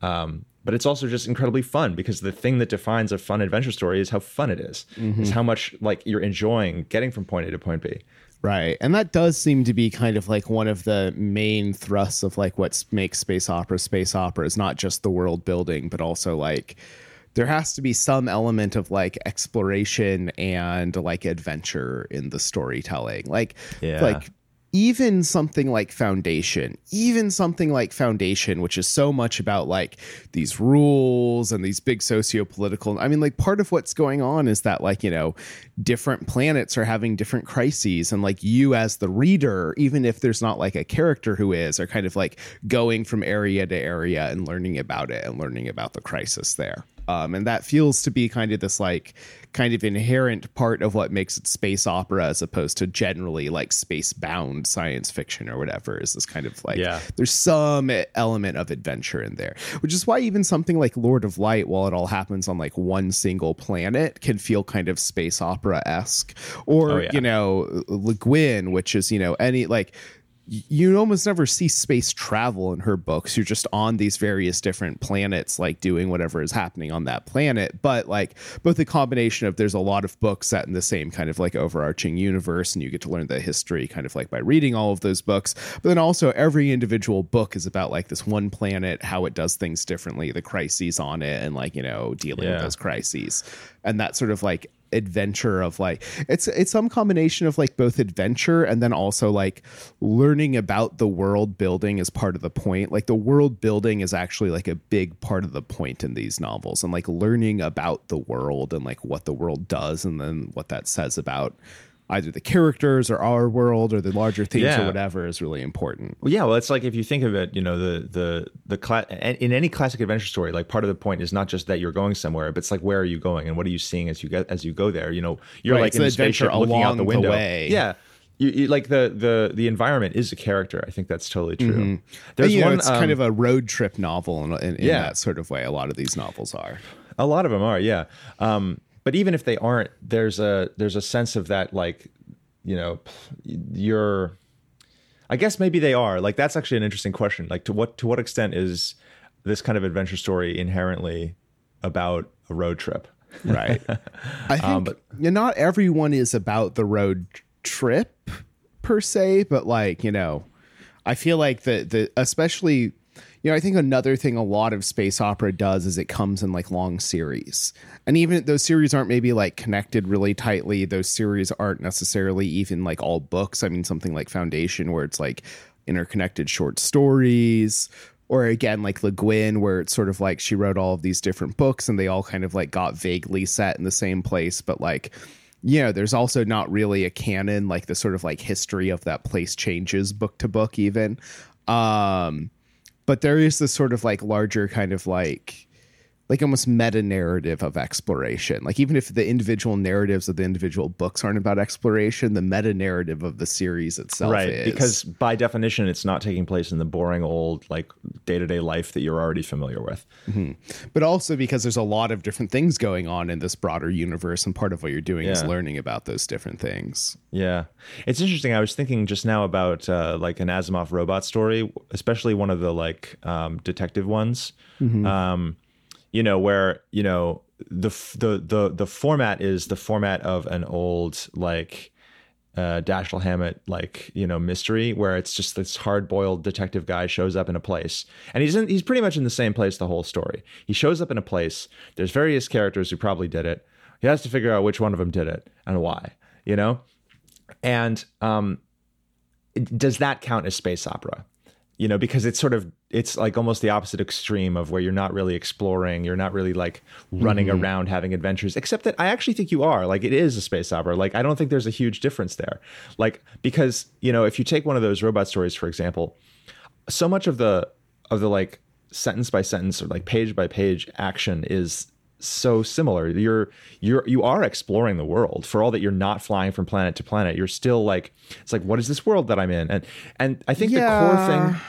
Um, but it's also just incredibly fun because the thing that defines a fun adventure story is how fun it is. Mm-hmm. Is how much like you're enjoying getting from point A to point B. Right. And that does seem to be kind of like one of the main thrusts of like what makes space opera space opera is not just the world building, but also like there has to be some element of like exploration and like adventure in the storytelling. Like yeah. like even something like foundation even something like foundation which is so much about like these rules and these big socio-political i mean like part of what's going on is that like you know different planets are having different crises and like you as the reader even if there's not like a character who is are kind of like going from area to area and learning about it and learning about the crisis there. Um, and that feels to be kind of this like kind of inherent part of what makes it space opera as opposed to generally like space bound science fiction or whatever is this kind of like yeah. there's some element of adventure in there which is why even something like lord of light while it all happens on like one single planet can feel kind of space opera-esque or oh, yeah. you know le guin which is you know any like you almost never see space travel in her books. You're just on these various different planets, like doing whatever is happening on that planet. But like both the combination of there's a lot of books set in the same kind of like overarching universe, and you get to learn the history kind of like by reading all of those books. But then also every individual book is about like this one planet, how it does things differently, the crises on it, and like, you know, dealing yeah. with those crises. And that sort of like adventure of like it's it's some combination of like both adventure and then also like learning about the world building as part of the point. Like the world building is actually like a big part of the point in these novels and like learning about the world and like what the world does and then what that says about either the characters or our world or the larger themes Yeah. or whatever is really important. Well, yeah, well, it's like if you think of it, you know, the the the cla- in any classic adventure story, like part of the point is not just that you're going somewhere, but it's like where are you going and what are you seeing as you get as you go there. You know, you're Right, like in the the spaceship adventure looking out the along the window. way. Yeah. You, you, like the the the environment is a character. I think that's totally true. And, There's know, one. it's kind um, of a road trip novel in, in, in Yeah. that sort of way. A lot of these novels are. A lot of them are, yeah. Um, but even if they aren't, there's a there's a sense of that, like, you know, you're. I guess maybe they are. Like that's actually an interesting question. Like to what to what extent is this kind of adventure story inherently about a road trip? [LAUGHS] Right. I um, think but- not everyone is about the road trip per se, but like, you know, I feel like the the especially you know, I think another thing a lot of space opera does is it comes in like long series. And even those series aren't maybe like connected really tightly. Those series aren't necessarily even like all books. I mean something like Foundation where it's like interconnected short stories or again like Le Guin where it's sort of like she wrote all of these different books and they all kind of like got vaguely set in the same place but like you know there's also not really a canon like the sort of like history of that place changes book to book even um but there is this sort of like larger kind of like like almost meta narrative of exploration. Like even if the individual narratives of the individual books aren't about exploration, the meta narrative of the series itself right. is. Because by definition, it's not taking place in the boring old like day to day life that you're already familiar with. but also because there's a lot of different things going on in this broader universe, and part of what you're doing is learning about those different things. Yeah, it's interesting. I was thinking just now about uh, like an Asimov robot story, especially one of the like um, detective ones. Um, you know, where you know the the the the format is the format of an old like uh, Dashiell Hammett like you know mystery where it's just this hard boiled detective guy shows up in a place and he's in, he's pretty much in the same place the whole story. He shows up in a place. There's various characters who probably did it. He has to figure out which one of them did it and why. You know, and um, does that count as space opera? You know, because it's sort of it's like almost the opposite extreme of where you're not really exploring, you're not really like running mm-hmm. around having adventures. Except that I actually think you are. Like it is a space opera. Like I don't think there's a huge difference there. Like because you know if you take one of those robot stories for example, so much of the of the like sentence by sentence or like page by page action is so similar you're you're you are exploring the world for all that you're not flying from planet to planet you're still like it's like what is this world that i'm in and and i think the core thing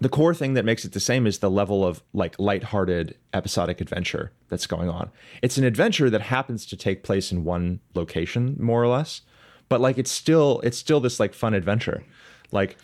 the core thing that makes it the same is the level of like lighthearted episodic adventure that's going on. It's an adventure that happens to take place in one location, more or less, but like it's still it's still this like fun adventure. Like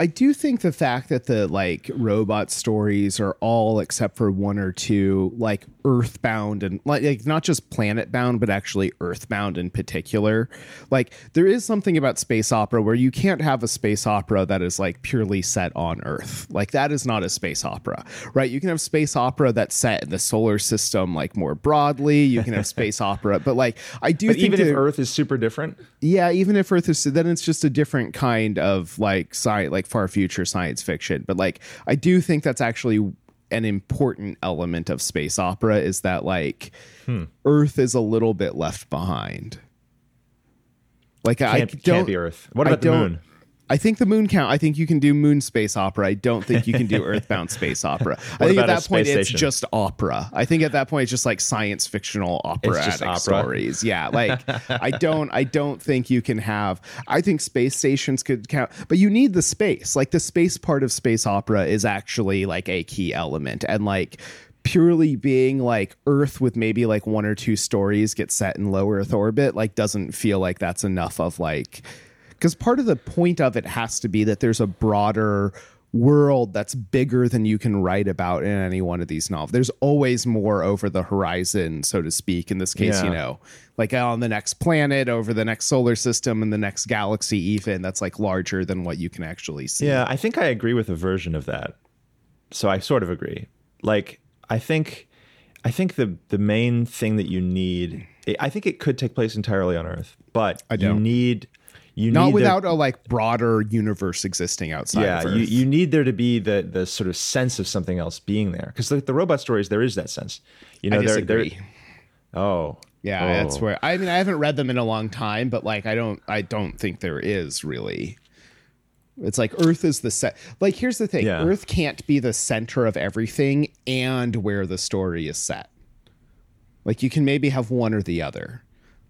I do think the fact that the like robot stories are all except for one or two like earthbound and like, like not just planet bound but actually earthbound in particular. Like there is something about space opera where you can't have a space opera that is like purely set on earth. Like that is not a space opera, right? You can have space opera that's set in the solar system like more broadly. You can have [LAUGHS] space opera, but like I do but think even if Earth is super different, yeah, even if Earth is then it's just a different kind of like sci like far future science fiction. But like I do think that's actually an important element of space opera is that like Hmm. Earth is a little bit left behind. Like I can't, don't can't be Earth. What I about the moon? I think the moon count. I think you can do moon space opera. I don't think you can do [LAUGHS] earthbound space opera. I think at that point space it's just opera. I think at that point it's just like science fictional operatic opera. stories. Yeah, like I [LAUGHS] don't I don't think you can have I think space stations could count, but you need the space. Like the space part of space opera is actually like a key element and like purely being like earth with maybe like one or two stories get set in low earth orbit like doesn't feel like that's enough of like because part of the point of it has to be that there's a broader world that's bigger than you can write about in any one of these novels. There's always more over the horizon, so to speak. In this case, you know, like on the next planet, over the next solar system, and the next galaxy, even that's like larger than what you can actually see. Yeah, I think I agree with a version of that. So I sort of agree. Like I think I think the the main thing that you need I think it could take place entirely on Earth, but you need you Not without there, a like broader universe existing outside yeah, of you, you need there to be the the sort of sense of something else being there because the, the robot stories there is that sense. You know, I they're, they're oh Yeah, oh. that's where I mean I haven't read them in a long time, but like I don't I don't think there is really. It's like Earth is the set. Like here's the thing: yeah. Earth can't be the center of everything and where the story is set. Like you can maybe have one or the other.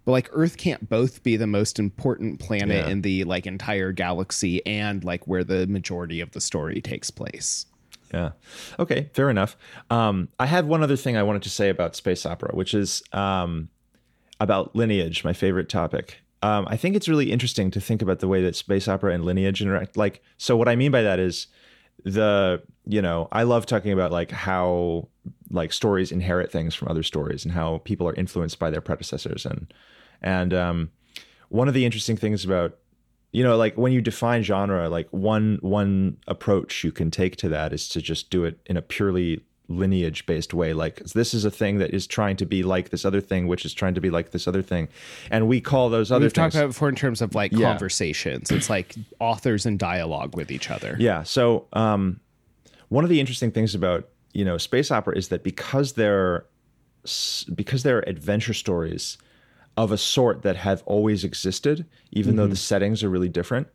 But like Earth can't both be the most important planet yeah. in the like entire galaxy and like where the majority of the story takes place. Yeah. Okay, fair enough. Um, I had one other thing I wanted to say about space opera, which is um, about lineage, my favorite topic. Um, I think it's really interesting to think about the way that space opera and lineage interact. Like, so what I mean by that is the, you know, I love talking about like how like stories inherit things from other stories and how people are influenced by their predecessors. And, and um, one of the interesting things about you know like when you define genre like one one approach you can take to that is to just do it in a purely lineage based way like this is a thing that is trying to be like this other thing which is trying to be like this other thing and we call those other things. we've things, talked about before in terms of like yeah. conversations it's like authors in dialogue with each other yeah so um, one of the interesting things about you know space opera is that because they're because they're adventure stories of a sort that have always existed even mm-hmm. though the settings are really different.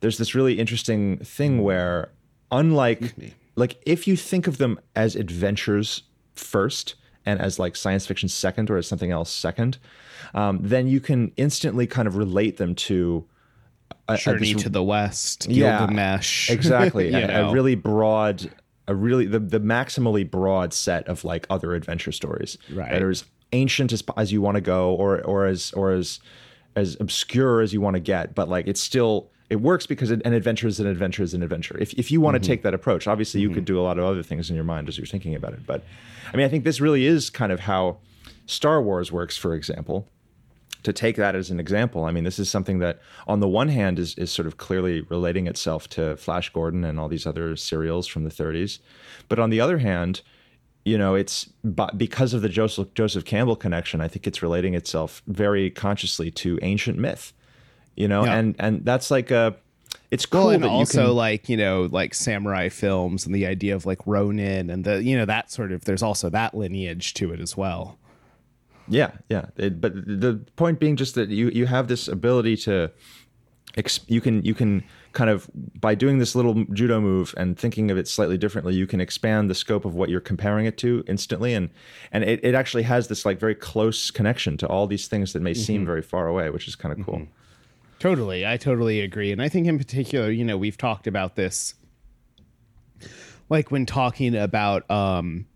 There's this really interesting thing where unlike like if you think of them as adventures first and as like science fiction second or as something else second, um, then you can instantly kind of relate them to a, Journey a, this, to the West, yeah, Gilgamesh, [LAUGHS] exactly, a, a, really broad, a really the, the maximally broad set of like other adventure stories. Right. that are as ancient as as you want to go, or or as or as as obscure as you want to get, but like it's still it works because an adventure is an adventure is an adventure. If if you want to mm-hmm. take that approach, obviously you mm-hmm. could do a lot of other things in your mind as you're thinking about it. But I mean, I think this really is kind of how Star Wars works, for example. To take that as an example, I mean, this is something that, on the one hand, is is sort of clearly relating itself to Flash Gordon and all these other serials from the 30s, but on the other hand, you know, it's but because of the Joseph Joseph Campbell connection. I think it's relating itself very consciously to ancient myth you know, yeah. and and that's like a it's cool well, and also can, like you know like samurai films and the idea of like ronin and the you know that sort of there's also that lineage to it as well yeah yeah it, but the point being just that you you have this ability to you can you can kind of by doing this little judo move and thinking of it slightly differently you can expand the scope of what you're comparing it to instantly and and it, it actually has this like very close connection to all these things that may mm-hmm. seem very far away which is kind of cool mm-hmm. Totally. I totally agree. And I think in particular, you know, we've talked about this like when talking about um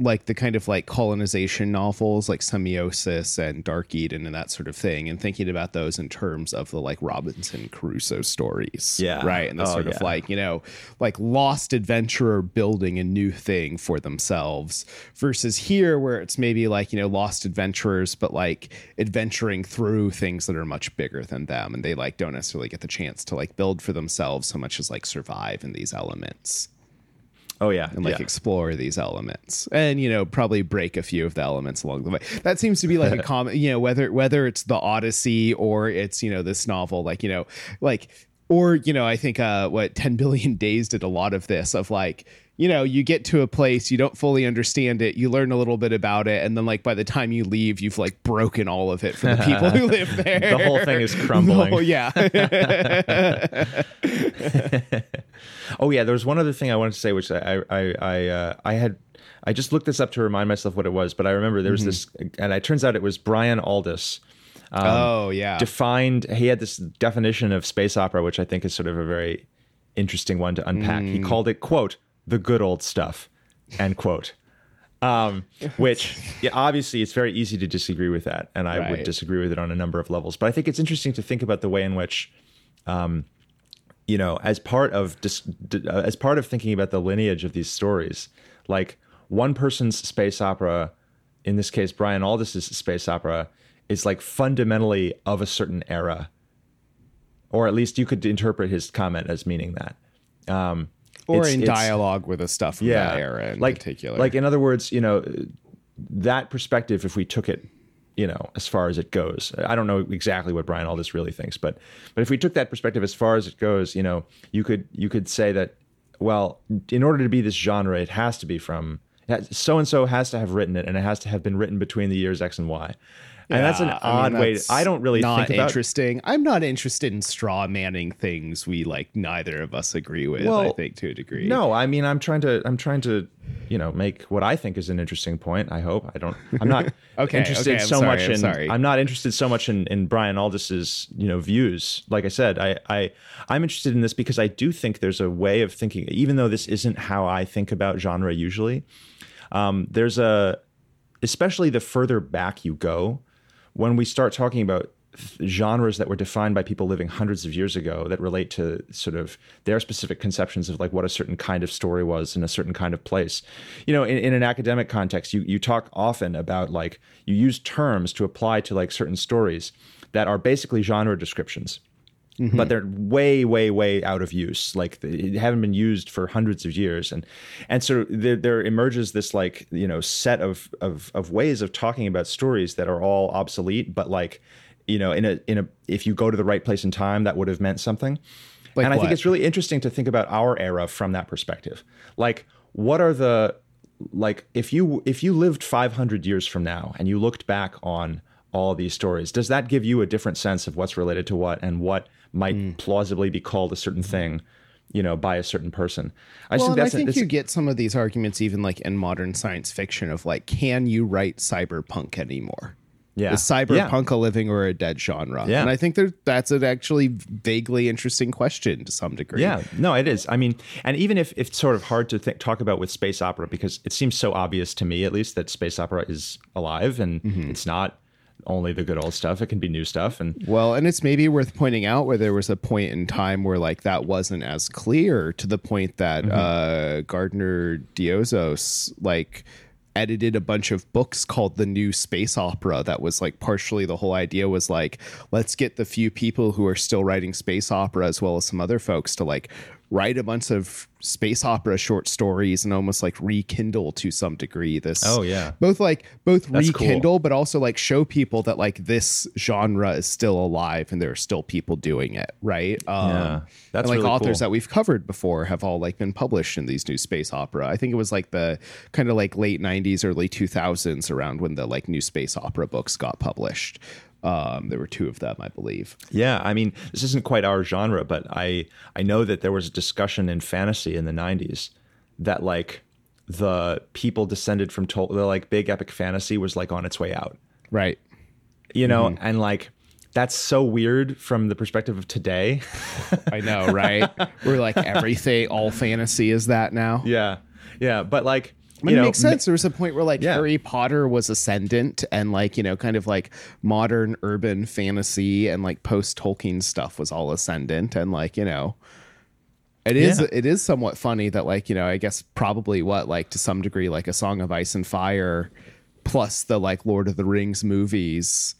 like the kind of like colonization novels like semiosis and dark eden and that sort of thing and thinking about those in terms of the like robinson crusoe stories. Yeah. Right and the oh, sort yeah. of like you know like lost adventurer building a new thing for themselves versus here where it's maybe like you know lost adventurers but like adventuring through things that are much bigger than them and they like don't necessarily get the chance to like build for themselves so much as like survive in these elements Oh yeah, and like yeah. explore these elements, and you know probably break a few of the elements along the way. That seems to be like a [LAUGHS] common, you know, whether whether it's the Odyssey or it's you know this novel, like you know, like or you know, I think uh, what Ten [LAUGHS] Billion Days did a lot of this of like you know, you get to a place, you don't fully understand it, you learn a little bit about it, and then like by the time you leave, you've like broken all of it for the people who [LAUGHS] live there. the whole thing is crumbling. Oh yeah. [LAUGHS] oh yeah, there was one other thing I wanted to say, which I I I uh, I had I just looked this up to remind myself what it was, but I remember there was mm-hmm. this, and it turns out it was Brian Aldiss. Um, oh yeah, defined. He had this definition of space opera, which I think is sort of a very interesting one to unpack. Mm. He called it quote the good old stuff, end quote. Um, which yeah, obviously it's very easy to disagree with that, and I right. would disagree with it on a number of levels. But I think it's interesting to think about the way in which, um, you know, as part of dis- uh, as part of thinking about the lineage of these stories, like one person's space opera, in this case Brian Aldiss's space opera, is like fundamentally of a certain era, or at least you could interpret his comment as meaning that. Um, or in dialogue with the stuff from yeah, that era in like, particular. Like in other words, you know, that perspective, if we took it, you know, as far as it goes, I don't know exactly what Brian Aldiss really thinks, but but if we took that perspective as far as it goes, you know, you could you could say that, well, in order to be this genre, it has to be from so and so has to have written it, and it has to have been written between the years X and Y. And that's an odd I mean, way. that's I don't really not think about. interesting. I'm not interested in straw manning things we like neither of us agree with. I think to a degree. No, I mean I'm trying to I'm trying to you know make what I think is an interesting point. I hope I don't. I'm not [LAUGHS] Okay, interested okay, I'm so sorry, much I'm in. sorry. I'm not interested so much in in Brian Aldiss's you know views. Like I said, I I I'm interested in this because I do think there's a way of thinking, even though this isn't how I think about genre usually. Um, there's a especially the further back you go, when we start talking about genres that were defined by people living hundreds of years ago that relate to sort of their specific conceptions of like what a certain kind of story was in a certain kind of place. You know, in, in an academic context, you you talk often about like you use terms to apply to like certain stories that are basically genre descriptions but mm-hmm. they're way, way, way out of use. Like they haven't been used for hundreds of years, and and so there, there emerges this like you know set of, of of ways of talking about stories that are all obsolete, but like you know in a in a if you go to the right place in time, that would have meant something. Like and I think it's really interesting to think about our era from that perspective. Like, what are the like if you if you lived 500 years from now and you looked back on all these stories does that give you a different sense of what's related to what and what might Hmm. plausibly be called a certain thing you know by a certain person i Well, just and I think that's you get some of these arguments even like in modern science fiction of like, can you write cyberpunk anymore? yeah Is cyberpunk a living or a dead genre? Yeah. And I think there, that's an actually vaguely interesting question to some degree. Yeah, no, it is. I mean, and even if, if it's sort of hard to think, talk about with space opera, because it seems so obvious to me, at least, that space opera is alive and Mm-hmm. it's not only the good old stuff. It can be new stuff. And Well, and it's maybe worth pointing out where there was a point in time where like that wasn't as clear to the point that Mm-hmm. uh, Gardner Dozois like edited a bunch of books called the new space opera that was like partially the whole idea was like let's get the few people who are still writing space opera as well as some other folks to like write a bunch of space opera short stories and almost like rekindle to some degree this Oh, yeah. both like both That's cool. rekindle but also like show people that like this genre is still alive and there are still people doing it right um Yeah, that's and like really authors cool. that we've covered before have all like been published in these new space opera i think it was like the kind of like late 90s early 2000s around when the like new space opera books got published um there were two of them i believe. Yeah, I mean, this isn't quite our genre, but I I know that there was a discussion in fantasy in the '90s that like the people descended from Tol- the like big epic fantasy was like on its way out, right. You know, Mm-hmm. and like that's so weird from the perspective of today. [LAUGHS] i know right? We're like everything all fantasy is that now. [LAUGHS] Yeah, yeah, but like I mean, you it know, makes sense. There was a point where like Yeah. Harry Potter was ascendant and like, you know, kind of like modern urban fantasy and like post Tolkien stuff was all ascendant and like, you know, it is Yeah. it is somewhat funny that like, you know, I guess probably what like to some degree like a Song of Ice and Fire plus the like Lord of the Rings movies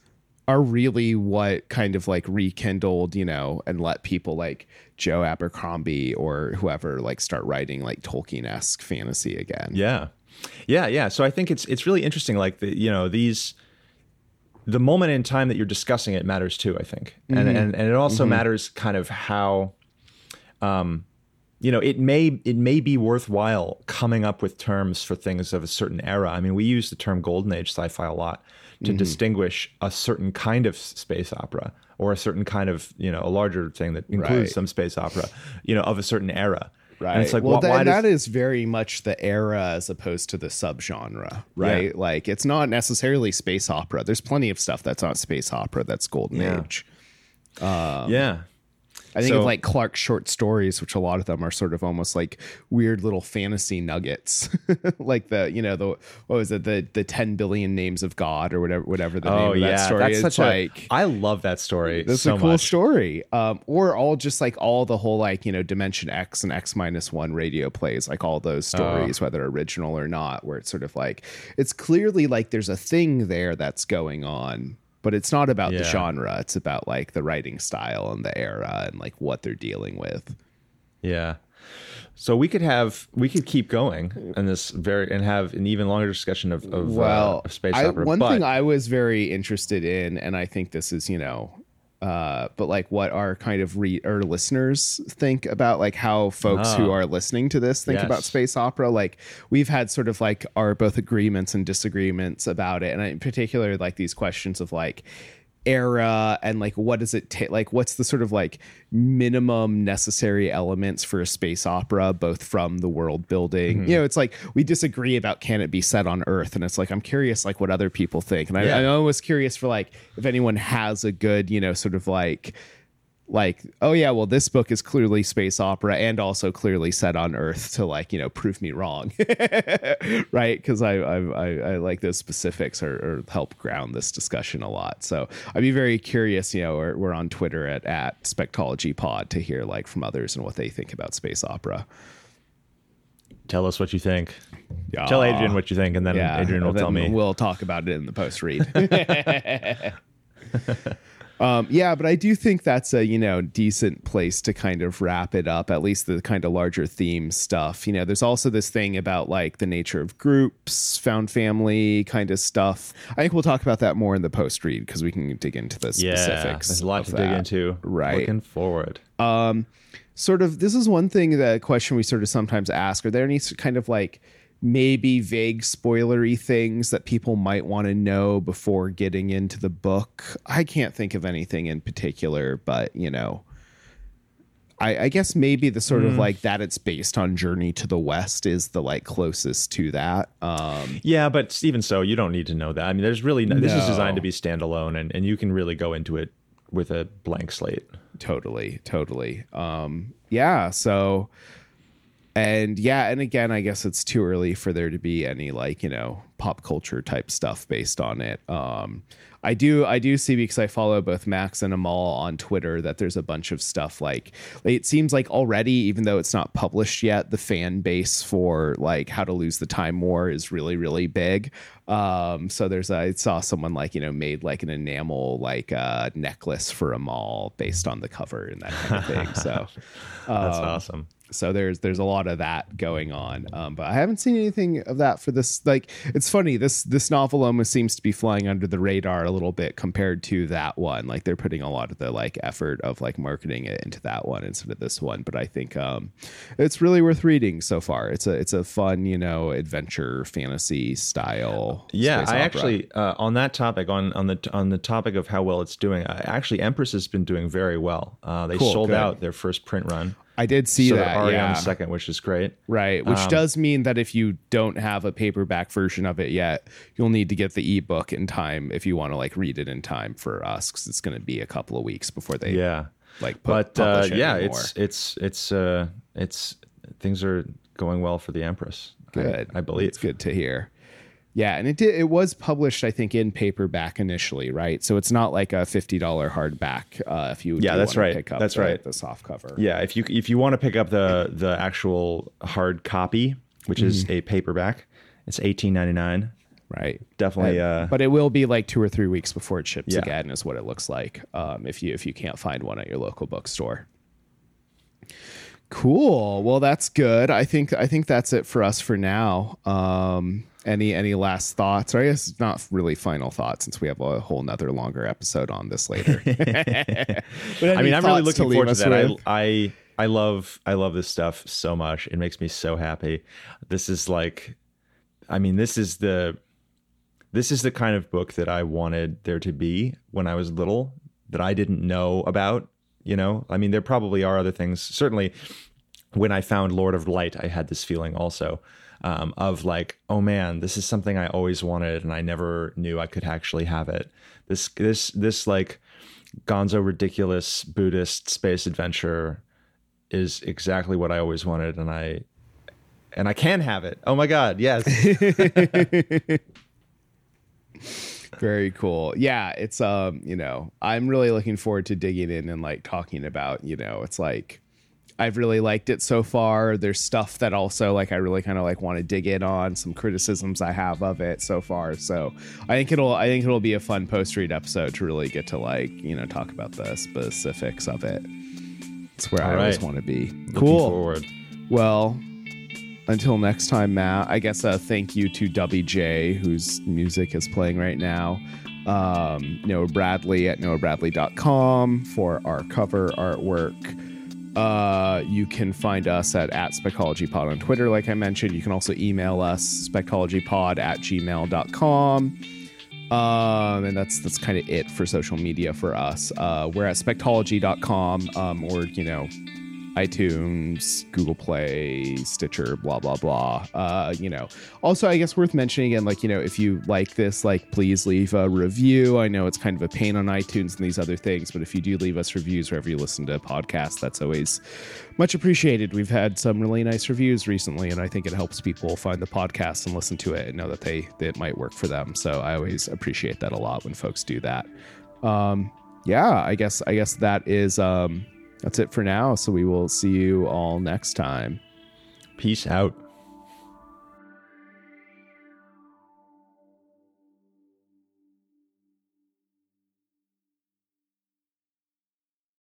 are really what kind of like rekindled, you know, and let people like Joe Abercrombie or whoever like start writing like Tolkien esque fantasy again. Yeah, yeah, yeah. So I think it's it's really interesting. Like the you know these, the moment in time that you're discussing it matters too. I think, and and and it also matters kind of how, um, you know, it may it may be worthwhile coming up with terms for things of a certain era. I mean, we use the term golden age sci-fi a lot to mm-hmm. distinguish a certain kind of space opera or a certain kind of you know a larger thing that includes Right. some space opera, you know, of a certain era. Right. And it's like, well, wh- does, that is very much the era as opposed to the subgenre, right? Like it's not necessarily space opera. There's plenty of stuff that's not space opera that's golden Yeah. age. yeah. I think So- of like Clarke's short stories, which a lot of them are sort of almost like weird little fantasy nuggets, [LAUGHS] like the you know the what was it the the ten billion names of God or whatever whatever the name Oh of that yeah, story that's is. such like a. I love that story. That's so a cool much. story. Um, or all just like all the whole like you know Dimension X and X minus one radio plays, like all those Oh. stories, whether original or not, where it's sort of like it's clearly like there's a thing there that's going on, but it's not about the genre. It's about like the writing style and the era and like what they're dealing with. Yeah. So we could have we could keep going in this very and have an even longer discussion of, of, uh, Well, of space I, opera. one but thing I was very interested in, and I think this is you know uh, but like what our kind of re or listeners think about like how folks who Oh. are listening to this think about space opera. Like we've had sort of like our both agreements and disagreements about it, and in particular like these questions of like era and like what does it take like what's the sort of like minimum necessary elements for a space opera both from the world building Mm-hmm. you know it's like we disagree about can it be set on earth and it's like i'm curious like what other people think and I, Yeah. i'm always curious for like if anyone has a good you know sort of like like oh yeah well this book is clearly space opera and also clearly set on earth to like you know prove me wrong [LAUGHS] right because I, I I I like those specifics or, or help ground this discussion a lot so I'd be very curious you know we're, we're on Twitter at at Spectology Pod to hear like from others and what they think about space opera Tell us what you think. yeah. Tell Adrian what you think, and then yeah Adrian will and tell me. we'll talk about it in the post read [LAUGHS] [LAUGHS] Um, yeah, but I do think that's a you know decent place to kind of wrap it up. At least the kind of larger theme stuff. You know, there's also this thing about like the nature of groups, found family kind of stuff. I think we'll talk about that more in the post read because we can dig into the yeah, specifics. there's a lot to dig into. Right. Looking forward. Sort of. This is one thing that question we sort of sometimes ask: Are there any kind of like maybe vague spoilery things that people might want to know before getting into the book. I can't think of anything in particular, but you know, I, I guess maybe the sort of like that it's based on Journey to the West is the like closest to that. Um, Yeah, but even so, you don't need to know that. I mean, there's really no, this is designed to be standalone, and and you can really go into it with a blank slate. totally, totally. Um, yeah. So, and yeah, and again, I guess it's too early for there to be any like you know pop culture type stuff based on it. Um, I do, I do see because I follow both Max and Amal on Twitter that there's a bunch of stuff like it seems like already, even though it's not published yet, the fan base for like How to Lose the Time War is really, really big. Um, so there's I saw someone like you know made like an enamel like uh, necklace for Amal based on the cover and that kind of thing. So [LAUGHS] That's awesome. So there's there's a lot of that going on um, but i haven't seen anything of that for this like it's funny this this novel almost seems to be flying under the radar a little bit compared to that one like they're putting a lot of the like effort of like marketing it into that one instead of this one but i think um it's really worth reading so far it's a it's a fun you know adventure fantasy style Yeah, I actually uh, on that topic on on the on the topic of how well it's doing. I, actually, Empress has been doing very well. Uh, they Cool, sold good. out their first print run. I did see so that already on yeah the second, which is great. Right, which does mean that if you don't have a paperback version of it yet, you'll need to get the ebook in time if you want to like read it in time for us because it's going to be a couple of weeks before they Yeah, like pu- but uh, publish it yeah, anymore. it's it's it's uh it's things are going well for the Empress. I- good. I, believe. it's good to hear. Yeah, and it did. It was published, I think, in paperback initially, right? So it's not like a fifty dollar hardback. Uh, if you Yeah, that's right. Pick up That's the, right. The soft cover. Yeah, if you if you want to pick up the the actual hard copy, which is Mm-hmm. a paperback, it's eighteen ninety nine. right. Definitely. Uh, but it will be like two or three weeks before it ships Yeah. again is what it looks like um, if you if you can't find one at your local bookstore cool well that's good i think i think that's it for us for now um any any last thoughts or i guess not really final thoughts since we have a whole nother longer episode on this later [LAUGHS] [LAUGHS] I mean, I'm really looking forward to that. I, I I love I love this stuff so much. It makes me so happy. This is like, I mean, this is the this is the kind of book that I wanted there to be when I was little that I didn't know about. You know, I mean, there probably are other things. Certainly, when I found Lord of Light, I had this feeling also um, of like, oh man, this is something I always wanted, and I never knew I could actually have it. This this this like gonzo ridiculous Buddhist space adventure is exactly what I always wanted, and I and I can have it. Oh my god, yes. [LAUGHS] very cool yeah it's um you know i'm really looking forward to digging in and like talking about you know it's like i've really liked it so far there's stuff that also like i really kind of like want to dig in on some criticisms i have of it so far so i think it'll i think it'll be a fun post read episode to really get to like you know talk about the specifics of it it's where i All always want to be Looking cool forward. well, until next time, Matt, I guess a thank you to Dubby J, whose music is playing right now. um, Noah Bradley at noahbradley.com for our cover artwork. Uh, you can find us at, at SpectologyPod on Twitter, like I mentioned. You can also email us, spectologypod at gmail.com. Um, and that's that's kind of it for social media for us. Uh, we're at spectology.com um, or, you know, iTunes, Google Play, Stitcher, blah blah blah. Uh, you know. Also, I guess worth mentioning again, like you know, if you like this, like please leave a review. I know it's kind of a pain on iTunes and these other things, but if you do leave us reviews wherever you listen to podcasts, that's always much appreciated. We've had some really nice reviews recently, and I think it helps people find the podcast and listen to it and know that they that it might work for them. So I always appreciate that a lot when folks do that. Um, yeah, I guess I guess that is um that's it for now. So we will see you all next time. Peace out.